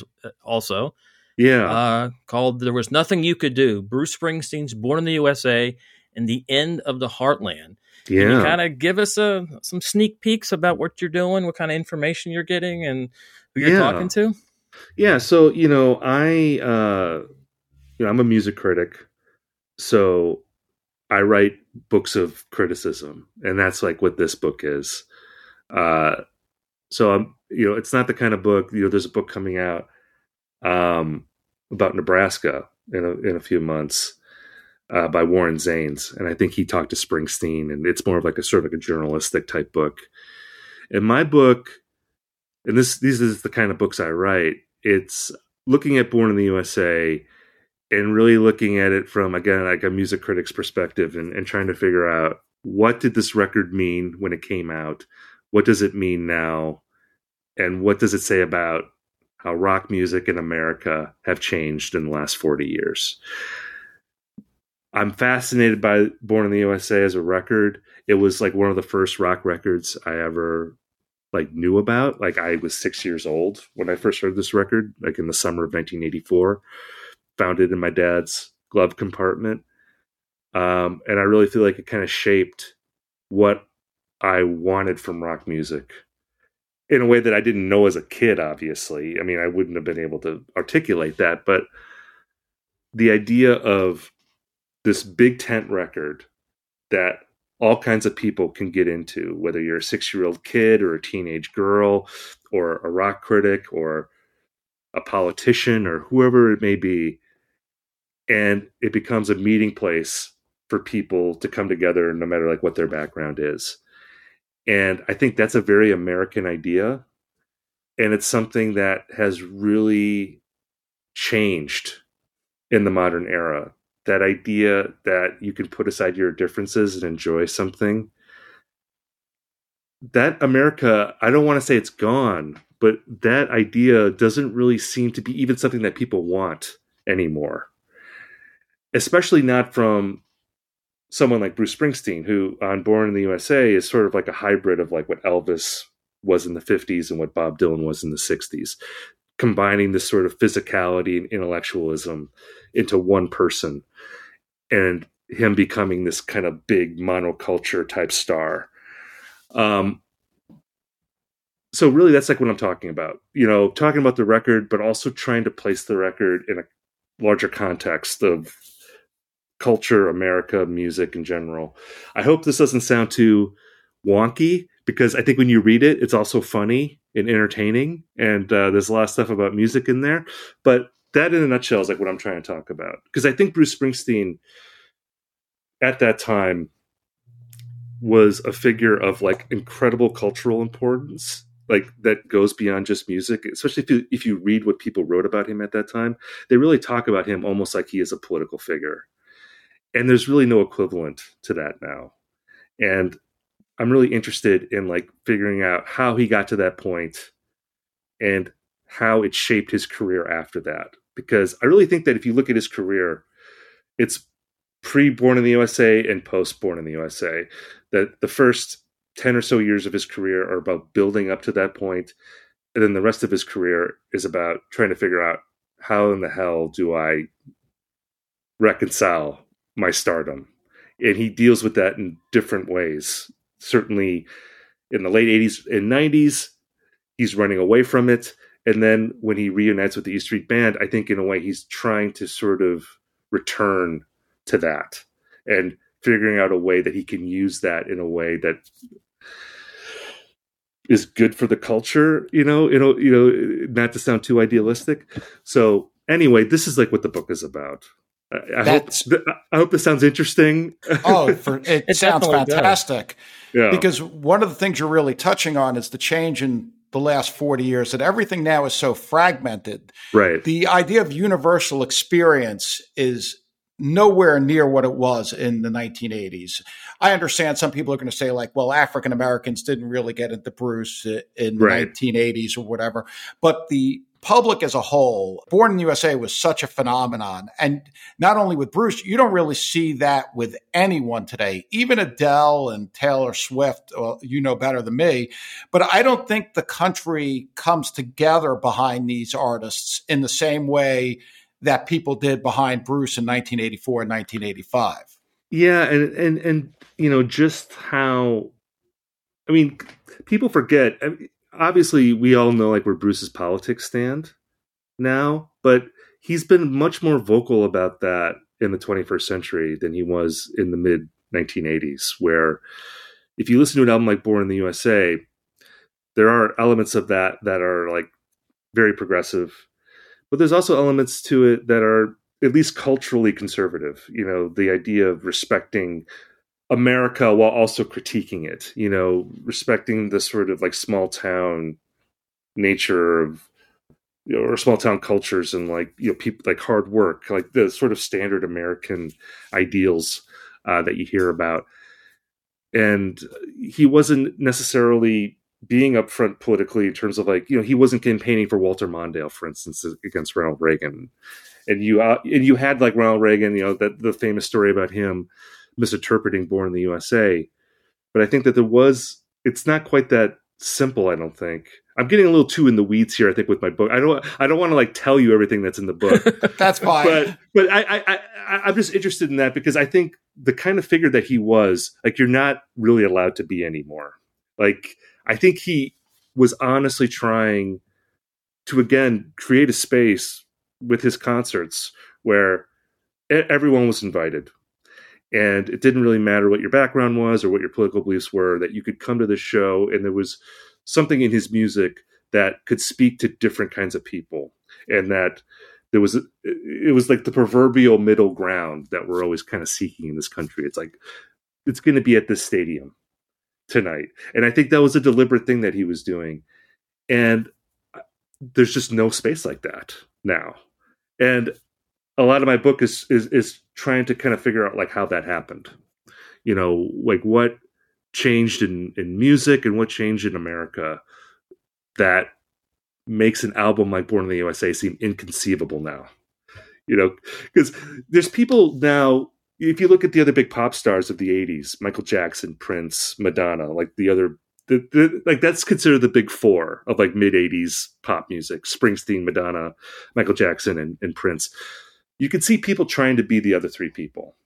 also. yeah Uh, called "There Was Nothing You Could Do." Bruce Springsteen's "Born in the USA" and the end of the Heartland. Can you yeah kind of give us a, some sneak peeks about what you're doing, what kind of information you're getting, and who you're Yeah. talking to? yeah so you know i uh you know i'm a music critic so i write books of criticism and that's like what this book is. Uh so i'm you know it's not the kind of book you know there's a book coming out um about nebraska in a, in a few months uh, by warren zanes and i think he talked to springsteen and it's more of like a sort of like a journalistic type book. And my book and this these is the kind of books i write it's looking at born in the usa and really looking at it from again like a music critic's perspective and, and trying to figure out what did this record mean when it came out? What does it mean now? And what does it say about how rock music in america have changed in the last 40 years? I'm fascinated by born in the usa as a record. It was like one of the first rock records i ever like knew about. Like i was six years old when i first heard this record like in the summer of 1984 found it in my dad's glove compartment um, and i really feel like it kind of shaped what i wanted from rock music in a way that I didn't know as a kid, obviously. I mean, I wouldn't have been able to articulate that, but the idea of this big tent record that all kinds of people can get into, whether you're a six year old kid or a teenage girl or a rock critic or a politician or whoever it may be. And it becomes a meeting place for people to come together no matter like what their background is. And I think that's a very American idea. And it's something that has really changed in the modern era. That idea that you can put aside your differences and enjoy something. That America, I don't want to say it's gone, but that idea doesn't really seem to be even something that people want anymore. Especially not from someone like Bruce Springsteen, who on Born in the USA is sort of like a hybrid of like what Elvis was in the 50s and what Bob Dylan was in the 60s, combining this sort of physicality and intellectualism into one person and him becoming this kind of big monoculture type star. Um, so really that's like what I'm talking about. You know, talking about the record, but also trying to place the record in a larger context of culture, America, music in general. I hope this doesn't sound too wonky because I think when you read it, it's also funny and entertaining, and uh, there's a lot of stuff about music in there. But that, in a nutshell, is like what I'm trying to talk about because I think Bruce Springsteen at that time was a figure of like incredible cultural importance like that goes beyond just music especially if you if you read what people wrote about him at that time they really talk about him almost like he is a political figure and there's really no equivalent to that now. And i'm really interested in like figuring out how he got to that point and how it shaped his career after that. Because i really think that if you look at his career it's pre born in the usa and post born in the usa that the first 10 or so years of his career are about building up to that point and then the rest of his career is about trying to figure out how in the hell do i reconcile my stardom. And he deals with that in different ways. Certainly in the late 80s and 90s, he's running away from it. And then when he reunites with the E Street Band, I think in a way he's trying to sort of return to that and figuring out a way that he can use that in a way that is good for the culture, you know, you know, you know, not to sound too idealistic. So anyway, this is like what the book is about. I hope, I hope this sounds interesting. oh, for, it, it sounds fantastic. Yeah. Because one of the things you're really touching on is the change in the last 40 years that everything now is so fragmented. Right. The idea of universal experience is nowhere near what it was in the 1980s. I understand some people are going to say like, well, African Americans didn't really get into Bruce in the right. 1980s or whatever, but the public as a whole, Born in the USA was such a phenomenon. And not only with Bruce, you don't really see that with anyone today. Even Adele and Taylor Swift, well, you know better than me. But I don't think the country comes together behind these artists in the same way that people did behind Bruce in 1984 and 1985. Yeah, and and and you know just how I mean, people forget. I mean, obviously we all know like where Bruce's politics stand now, but he's been much more vocal about that in the 21st century than he was in the mid 1980s where if you listen to an album like Born in the USA, there are elements of that that are like very progressive, but there's also elements to it that are at least culturally conservative. You know, the idea of respecting America while also critiquing it, you know, respecting the sort of like small town nature of you know, or small town cultures and like you know people like hard work, like the sort of standard American ideals uh, that you hear about. And he wasn't necessarily being upfront politically in terms of like you know he wasn't campaigning for Walter Mondale, for instance, against Ronald Reagan. And you uh, and you had like Ronald Reagan, you know that the famous story about him misinterpreting Born in the USA. But I think that there was, it's not quite that simple, I don't think. I'm getting a little too in the weeds here. I think with my book, I don't, I don't want to like tell you everything that's in the book. that's fine. But, but I, I, I, I'm just interested in that because I think the kind of figure that he was, like, you're not really allowed to be anymore. Like, I think he was honestly trying to again create a space with his concerts where everyone was invited and it didn't really matter what your background was or what your political beliefs were that you could come to the show and there was something in his music that could speak to different kinds of people. And that there was it was like the proverbial middle ground that we're always kind of seeking in this country. It's like it's going to be at this stadium tonight. And i think that was a deliberate thing that he was doing. And there's just no space like that now. And a lot of my book is is is trying to kind of figure out like how that happened. You know like what changed in in music and what changed in america that makes an album like born in the usa seem inconceivable now. You know because there's people now if you look at the other big pop stars of the 80s michael jackson prince madonna like the other the, the, like that's considered the big four of like mid 80s pop music. Springsteen madonna michael jackson and, and prince you could see people trying to be the other three people.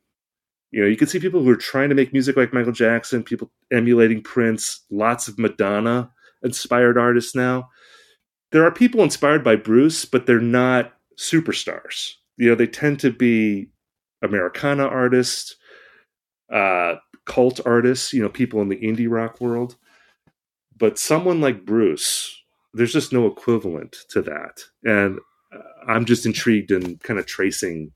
You know, you could see people who are trying to make music like Michael Jackson, people emulating Prince, lots of Madonna inspired artists now. There are people inspired by Bruce, but they're not superstars. You know, they tend to be Americana artists, uh, cult artists, you know, people in the indie rock world. But someone like Bruce, there's just no equivalent to that. And I'm just intrigued in kind of tracing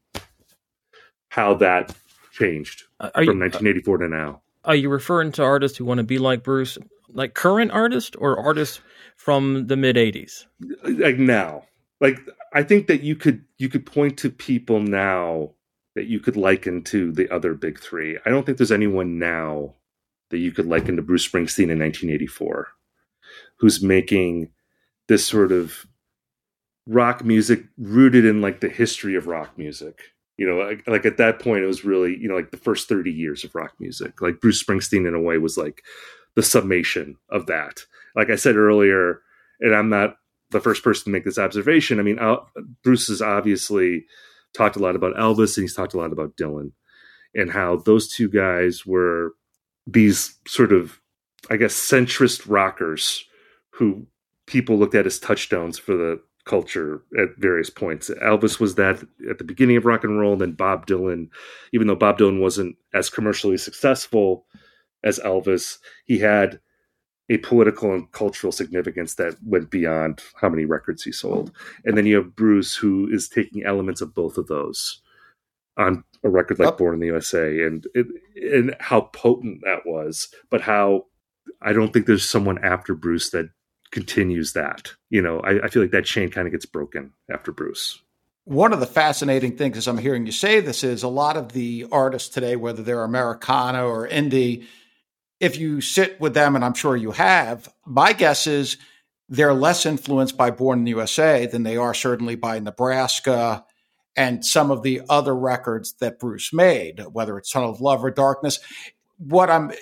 how that changed uh, from you, 1984 to now. Are you referring to artists who want to be like Bruce, like current artists, or artists from the mid 80s? Like now, like I think that you could you could point to people now that you could liken to the other big three. I don't think there's anyone now that you could liken to Bruce Springsteen in 1984, who's making this sort of rock music rooted in like the history of rock music. You know, like, like, at that point, it was really you know like the first thirty years of rock music. Like Bruce Springsteen, in a way, was like the summation of that. Like I said earlier, and I'm not the first person to make this observation. I mean, Bruce has obviously talked a lot about Elvis, and he's talked a lot about Dylan, and how those two guys were these sort of, I guess, centrist rockers who people looked at as touchstones for the culture at various points. Elvis was that at the beginning of rock and roll, then Bob Dylan, even though Bob Dylan wasn't as commercially successful as Elvis, he had a political and cultural significance that went beyond how many records he sold. And then you have Bruce, who is taking elements of both of those on a record like oh. Born in the USA, and it, and how potent that was, but how I don't think there's someone after Bruce that continues that. You know, I, I feel like that chain kind of gets broken after Bruce. One of the fascinating things as I'm hearing you say this is a lot of the artists today, whether they're Americana or indie, if you sit with them, and I'm sure you have, my guess is they're less influenced by Born in the USA than they are certainly by Nebraska and some of the other records that Bruce made, whether it's Tunnel of Love or Darkness. What I'm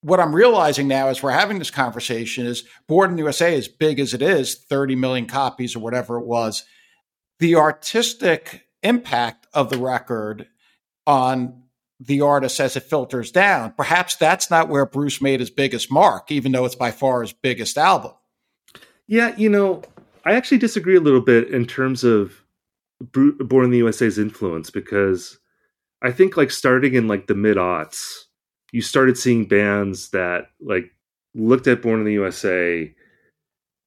what I'm realizing now as we're having this conversation is Born in the USA, as big as it is, 30 million copies or whatever it was, the artistic impact of the record on the artist as it filters down, perhaps that's not where Bruce made his biggest mark, even though it's by far his biggest album. Yeah, you know, I actually disagree a little bit in terms of Born in the USA's influence because I think like starting in like the mid aughts, you started seeing bands that like looked at Born in the USA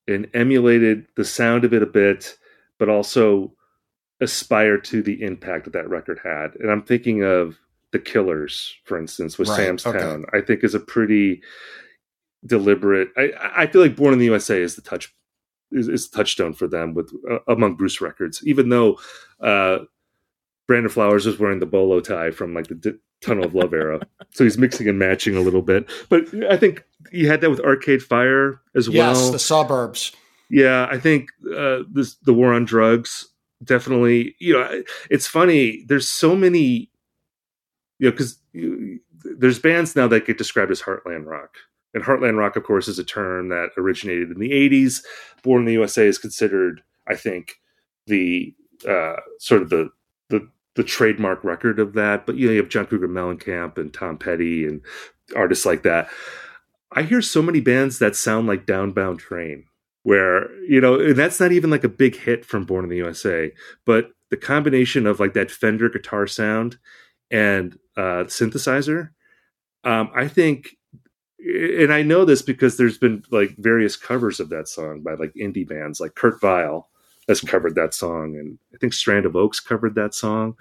and emulated the sound of it a bit, but also aspired to the impact that that record had. And I'm thinking of the Killers, for instance, with right. Sam's okay. Town. I think is a pretty deliberate. I I feel like Born in the USA is the touch is, is the touchstone for them with uh, among Bruce records, even though. Uh, Brandon Flowers was wearing the bolo tie from like the Tunnel of Love era. So he's mixing and matching a little bit. But I think he had that with Arcade Fire as well. Yes, the suburbs. Yeah, I think uh, this the war on drugs definitely. You know, it's funny. There's so many. You know, because there's bands now that get described as heartland rock, and heartland rock, of course, is a term that originated in the '80s. Born in the USA is considered, I think, the uh, sort of the the trademark record of that. But you know, you have John Cougar Mellencamp and Tom Petty and artists like that. I hear so many bands that sound like Downbound Train, where, you know, that's not even like a big hit from Born in the USA, but the combination of like that Fender guitar sound and uh, synthesizer, um, I think, and I know this because there's been like various covers of that song by like indie bands, like Kurt Vile has covered that song, and I think Strand of Oaks covered that song.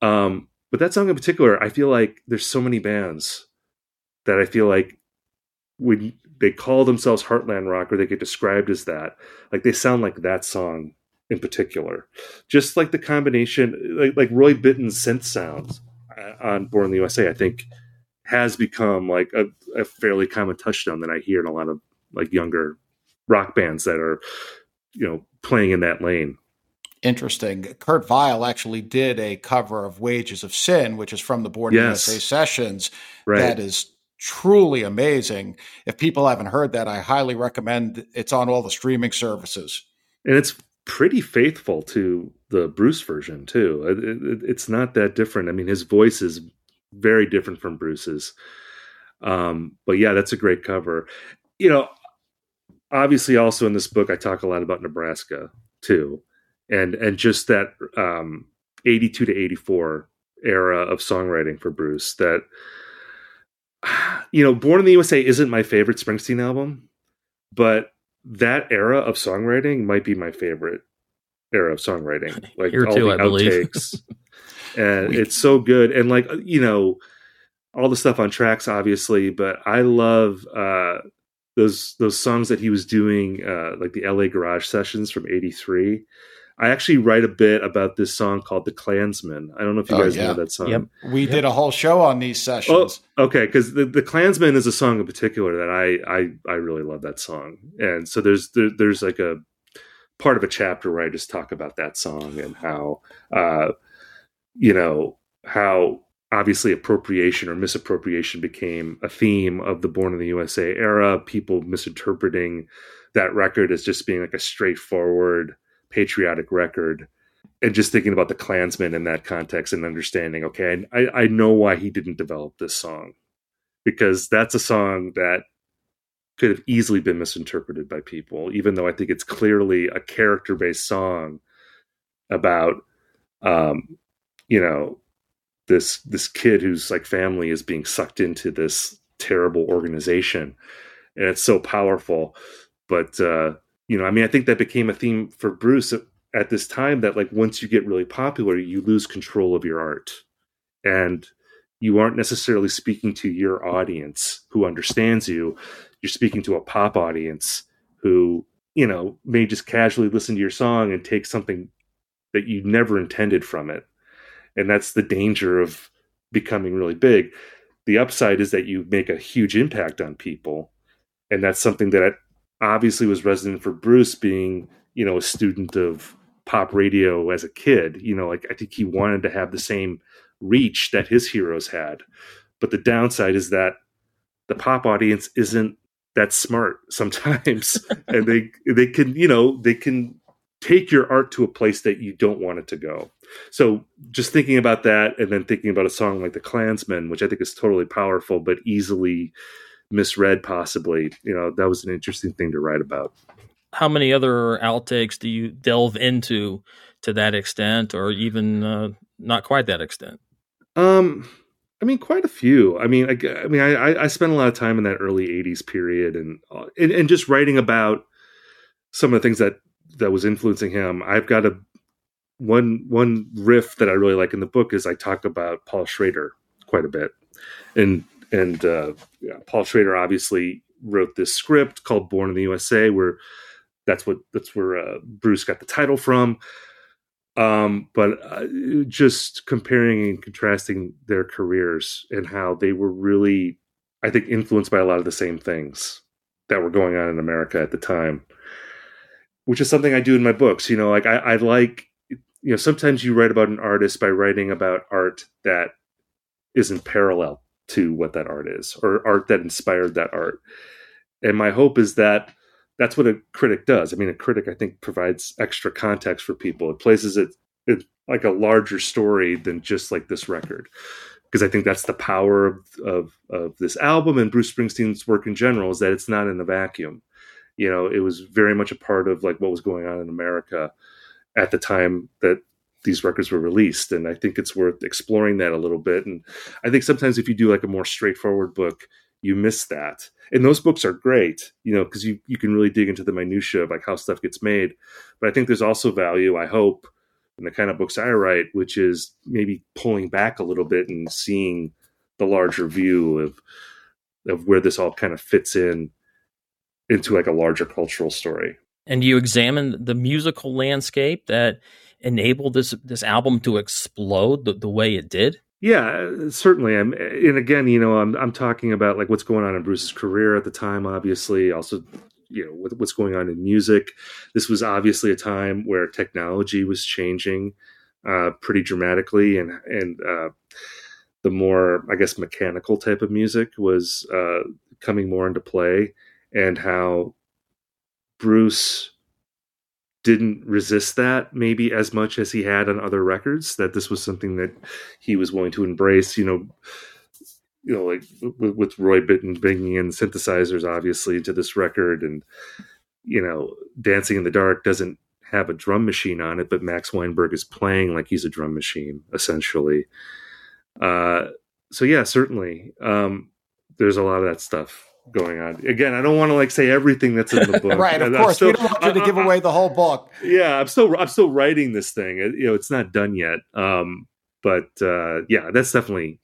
Um, but that song in particular, I feel like there's so many bands that I feel like when they call themselves Heartland Rock or they get described as that, like they sound like that song in particular. Just like the combination, like like Roy Bittan's synth sounds on Born in the USA, I think has become like a, a fairly common touchstone that I hear in a lot of like younger rock bands that are, you know, playing in that lane. Interesting. Kurt Vile actually did a cover of Wages of Sin, which is from the Born yes. USA sessions. Right. That is truly amazing. If people haven't heard that, I highly recommend it's on all the streaming services. And it's pretty faithful to the Bruce version too. It, it, it's not that different. I mean, his voice is very different from Bruce's. Um, but yeah, that's a great cover. You know, obviously, also in this book, I talk a lot about Nebraska too, and and just that um, eighty-two to eighty-four era of songwriting for Bruce. That you know, Born in the USA isn't my favorite Springsteen album, but that era of songwriting might be my favorite era of songwriting. Like Here all too, the I outtakes. and it's so good. And like, you know, all the stuff on tracks, obviously, but I love uh those those songs that he was doing, uh like the LA Garage sessions from eighty three I actually write a bit about this song called "The Klansman." I don't know if you oh, guys yeah. know that song. Yep. We yep. did a whole show on these sessions. Oh, okay, because the, the Klansman is a song in particular that I I I really love that song, and so there's there, there's like a part of a chapter where I just talk about that song and how uh, you know how obviously appropriation or misappropriation became a theme of the Born in the USA era. People misinterpreting that record as just being like a straightforward patriotic record and just thinking about the Klansman in that context and understanding, okay, I, I know why he didn't develop this song because that's a song that could have easily been misinterpreted by people, even though I think it's clearly a character based song about, um, you know, this this kid whose like family is being sucked into this terrible organization, and it's so powerful. But uh, you know, I mean, I think that became a theme for Bruce at, at this time that like once you get really popular, you lose control of your art. And you aren't necessarily speaking to your audience who understands you. You're speaking to a pop audience who, you know, may just casually listen to your song and take something that you never intended from it. And that's the danger of becoming really big. The upside is that you make a huge impact on people. And that's something that obviously was resonant for Bruce being, you know, a student of pop radio as a kid. You know, like I think he wanted to have the same reach that his heroes had. But the downside is that the pop audience isn't that smart sometimes. and they they can, you know, they can take your art to a place that you don't want it to go. So just thinking about that and then thinking about a song like The Klansman, which I think is totally powerful but easily misread possibly you know that was an interesting thing to write about. How many other outtakes do you delve into to that extent or even uh, not quite that extent? Um i mean quite a few. I mean i, I mean I, I spent a lot of time in that early 80s period and, uh, and and just writing about some of the things that that was influencing him. I've got a one one riff that i really like in the book is i talk about paul schrader quite a bit and and uh, yeah, Paul Schrader obviously wrote this script called Born in the USA, where that's what that's where uh, Bruce got the title from. Um, but uh, just comparing and contrasting their careers and how they were really, I think, influenced by a lot of the same things that were going on in America at the time, which is something I do in my books. You know, like I, I like, you know, sometimes you write about an artist by writing about art that isn't parallel to what that art is or art that inspired that art. And my hope is that that's what a critic does. I mean, a critic, I think, provides extra context for people. It places it, it like a larger story than just like this record. because I think that's the power of, of, of this album and Bruce Springsteen's work in general is that it's not in a vacuum. You know, it was very much a part of like what was going on in America at the time that these records were released, and I think it's worth exploring that a little bit. And I think sometimes if you do like a more straightforward book, you miss that. And those books are great, you know, because you you can really dig into the minutia of like how stuff gets made. But I think there's also value. I hope in the kind of books I write, which is maybe pulling back a little bit and seeing the larger view of of where this all kind of fits in into like a larger cultural story. And you examine the musical landscape that enabled this this album to explode the, the way it did. Yeah, certainly. I'm, and again, you know, I'm I'm talking about like what's going on in Bruce's career at the time. Obviously, also you know with what's going on in music. This was obviously a time where technology was changing uh, pretty dramatically, and and uh, the more I guess mechanical type of music was uh, coming more into play, and how Bruce didn't resist that maybe as much as he had on other records that this was something that he was willing to embrace you know you know, like with, with Roy Bittan bringing in synthesizers, obviously, to this record, and you know, Dancing in the Dark doesn't have a drum machine on it, but Max Weinberg is playing like he's a drum machine, essentially. Uh, so yeah, certainly, um, there's a lot of that stuff going on. Again, I don't want to like say everything that's in the book. right, of course. Still, we don't want you to give away the whole book. Yeah, I'm still I'm still writing this thing. It, you know, it's not done yet. Um, but uh, yeah, that's definitely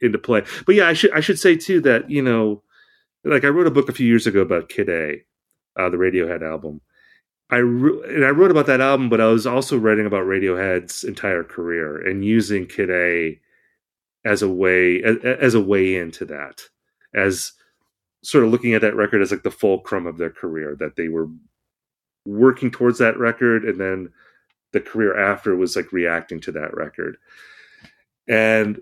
into play. But yeah, I should I should say too that you know, like I wrote a book a few years ago about Kid A, uh, the Radiohead album. I re- and I wrote about that album, but I was also writing about Radiohead's entire career and using Kid A as a way as, as a way into that, as sort of looking at that record as like the fulcrum of their career that they were working towards that record and then the career after was like reacting to that record and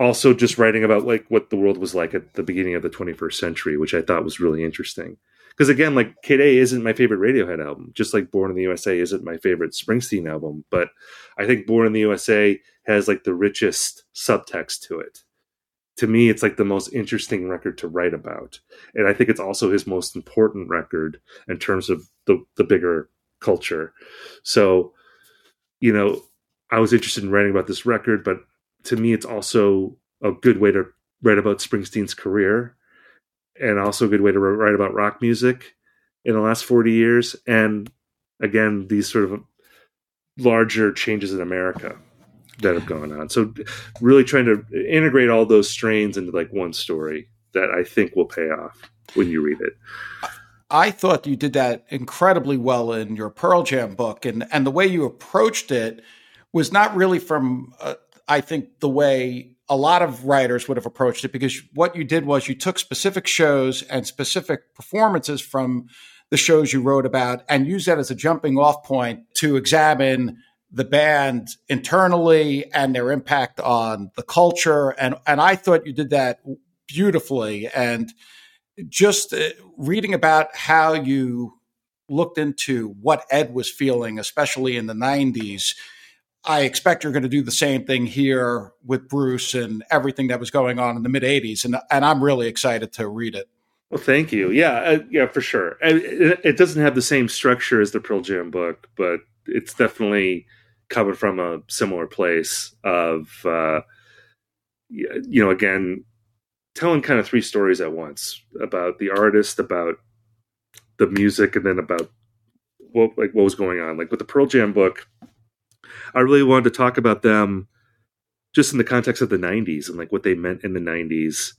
also just writing about like what the world was like at the beginning of the 21st century, which I thought was really interesting. Because again, like Kid A isn't my favorite Radiohead album, just like Born in the USA isn't my favorite Springsteen album. But I think Born in the USA has like the richest subtext to it. To me, it's like the most interesting record to write about. And I think it's also his most important record in terms of the, the bigger culture. So, you know, I was interested in writing about this record, but to me, it's also a good way to write about Springsteen's career and also a good way to write about rock music in the last 40 years. And again, these sort of larger changes in America that have gone on. So really trying to integrate all those strains into like one story that I think will pay off when you read it. I thought you did that incredibly well in your Pearl Jam book, and and the way you approached it was not really from uh, I think, the way a lot of writers would have approached it because what you did was you took specific shows and specific performances from the shows you wrote about and used that as a jumping off point to examine the band internally and their impact on the culture and and I thought you did that beautifully and just uh, reading about how you looked into what Ed was feeling especially in the 90s I expect you're going to do the same thing here with Bruce and everything that was going on in the mid '80s, and and I'm really excited to read it. Well, thank you. Yeah, uh, yeah, for sure. It, it, doesn't have the same structure as the Pearl Jam book, but it's definitely coming from a similar place of, uh, you know, again, telling kind of three stories at once about the artist, about the music, and then about what like what was going on. Like with the Pearl Jam book I really wanted to talk about them just in the context of the 90s and like what they meant in the 90s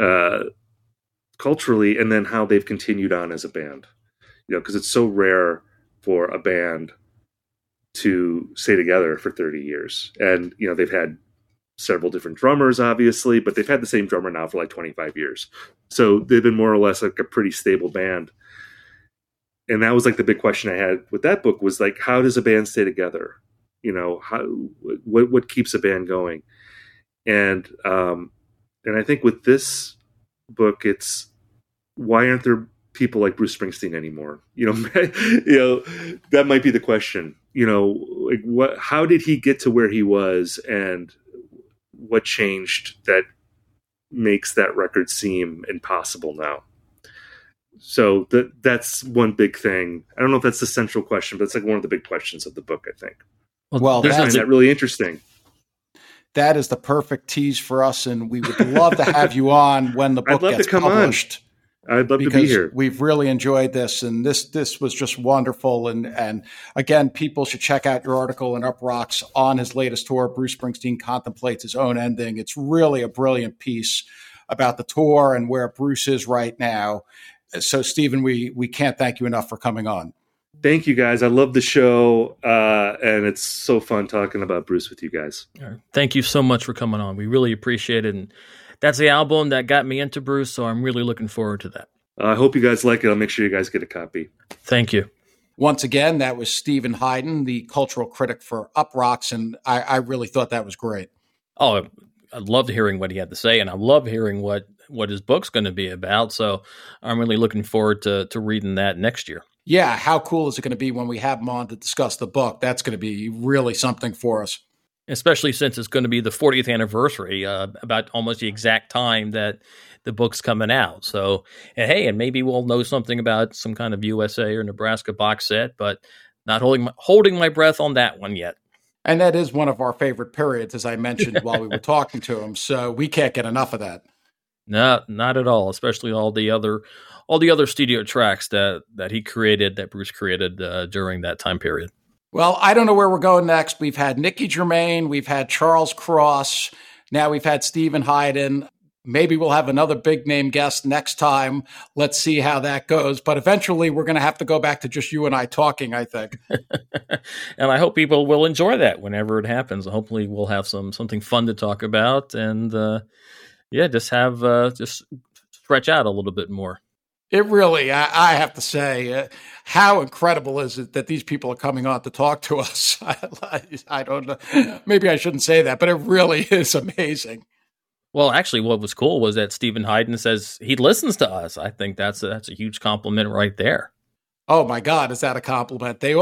uh, culturally and then how they've continued on as a band. You know, because it's so rare for a band to stay together for 30 years. And, you know, they've had several different drummers, obviously, but they've had the same drummer now for like 25 years. So they've been more or less like a pretty stable band. And that was like the big question I had with that book was like, how does a band stay together? you know how what what keeps a band going and um and i think with this book it's why aren't there people like bruce springsteen anymore you know you know that might be the question you know like what how did he get to where he was and what changed that makes that record seem impossible now. So that that's one big thing. I don't know if that's the central question, but it's like one of the big questions of the book. I think. Well, I find that really interesting. That is the perfect tease for us, and we would love to have you on when the book I'd love gets to come published. on. I'd love to because be here. we've really enjoyed this, and this this was just wonderful. And and again, people should check out your article in Uproxx on his latest tour. Bruce Springsteen contemplates his own ending. It's really a brilliant piece about the tour and where Bruce is right now. So, Steven, we we can't thank you enough for coming on. Thank you guys. I love the show, uh, and it's so fun talking about Bruce with you guys. Thank you so much for coming on. We really appreciate it. And that's the album that got me into Bruce, so I'm really looking forward to that. Uh, I hope you guys like it. I'll make sure you guys get a copy. Thank you. Once again, that was Steven Hyden, the cultural critic for Uproxx, and I, I really thought that was great. Oh, I loved hearing what he had to say, and I love hearing what what his book's going to be about. So I'm really looking forward to to reading that next year. Yeah, how cool is it going to be when we have him on to discuss the book? That's going to be really something for us. Especially since it's going to be the 40th anniversary, uh, about almost the exact time that the book's coming out. So, and hey, and maybe we'll know something about some kind of USA or Nebraska box set, but not holding my, holding my breath on that one yet. And that is one of our favorite periods, as I mentioned while we were talking to him. So we can't get enough of that. No, not at all. Especially all the other all the other studio tracks that that he created, that Bruce created uh, during that time period. Well, I don't know where we're going next. We've had Nicky Germain, we've had Charles Cross, now we've had Steven Hyden. Maybe we'll have another big name guest next time. Let's see how that goes. But eventually, we're going to have to go back to just you and I talking, I think. and I hope people will enjoy that whenever it happens. Hopefully, we'll have some something fun to talk about, and uh, yeah, just have uh, just stretch out a little bit more. It really, I, I have to say, uh, how incredible is it that these people are coming on to talk to us? I, I don't know. Maybe I shouldn't say that, but it really is amazing. Well, actually, what was cool was that Steven Hyden says he listens to us. I think that's a, that's a huge compliment right there. Oh my God, is that a compliment? They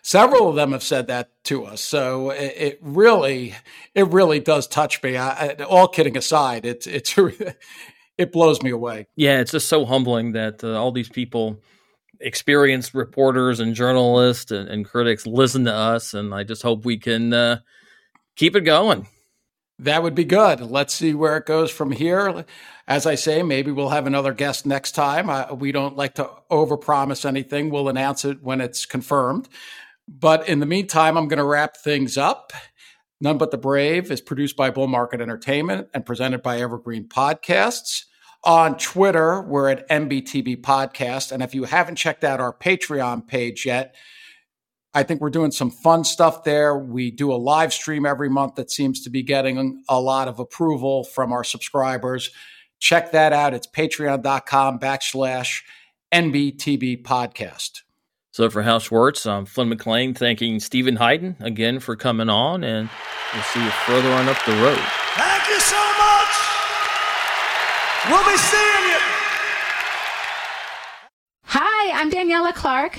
several of them have said that to us, so it, it really, it really does touch me. I, all kidding aside, it's it's it blows me away. Yeah, it's just so humbling that uh, all these people, experienced reporters and journalists and, and, critics, listen to us, and I just hope we can uh, keep it going. That would be good. Let's see where it goes from here. As I say, maybe we'll have another guest next time. Uh, we don't like to overpromise anything. We'll announce it when it's confirmed. But in the meantime, I'm going to wrap things up. None But the Brave is produced by Bull Market Entertainment and presented by Evergreen Podcasts. On Twitter, we're at NBTB Podcast. And if you haven't checked out our Patreon page yet, I think we're doing some fun stuff there. We do a live stream every month that seems to be getting a lot of approval from our subscribers. Check that out. It's patreon.com backslash NBTB podcast. So for Hal Schwartz, I'm Flynn McLean thanking Steven Hyden again for coming on, and we'll see you further on up the road. Thank you so much. We'll be seeing you. Hi, I'm Daniela Clark.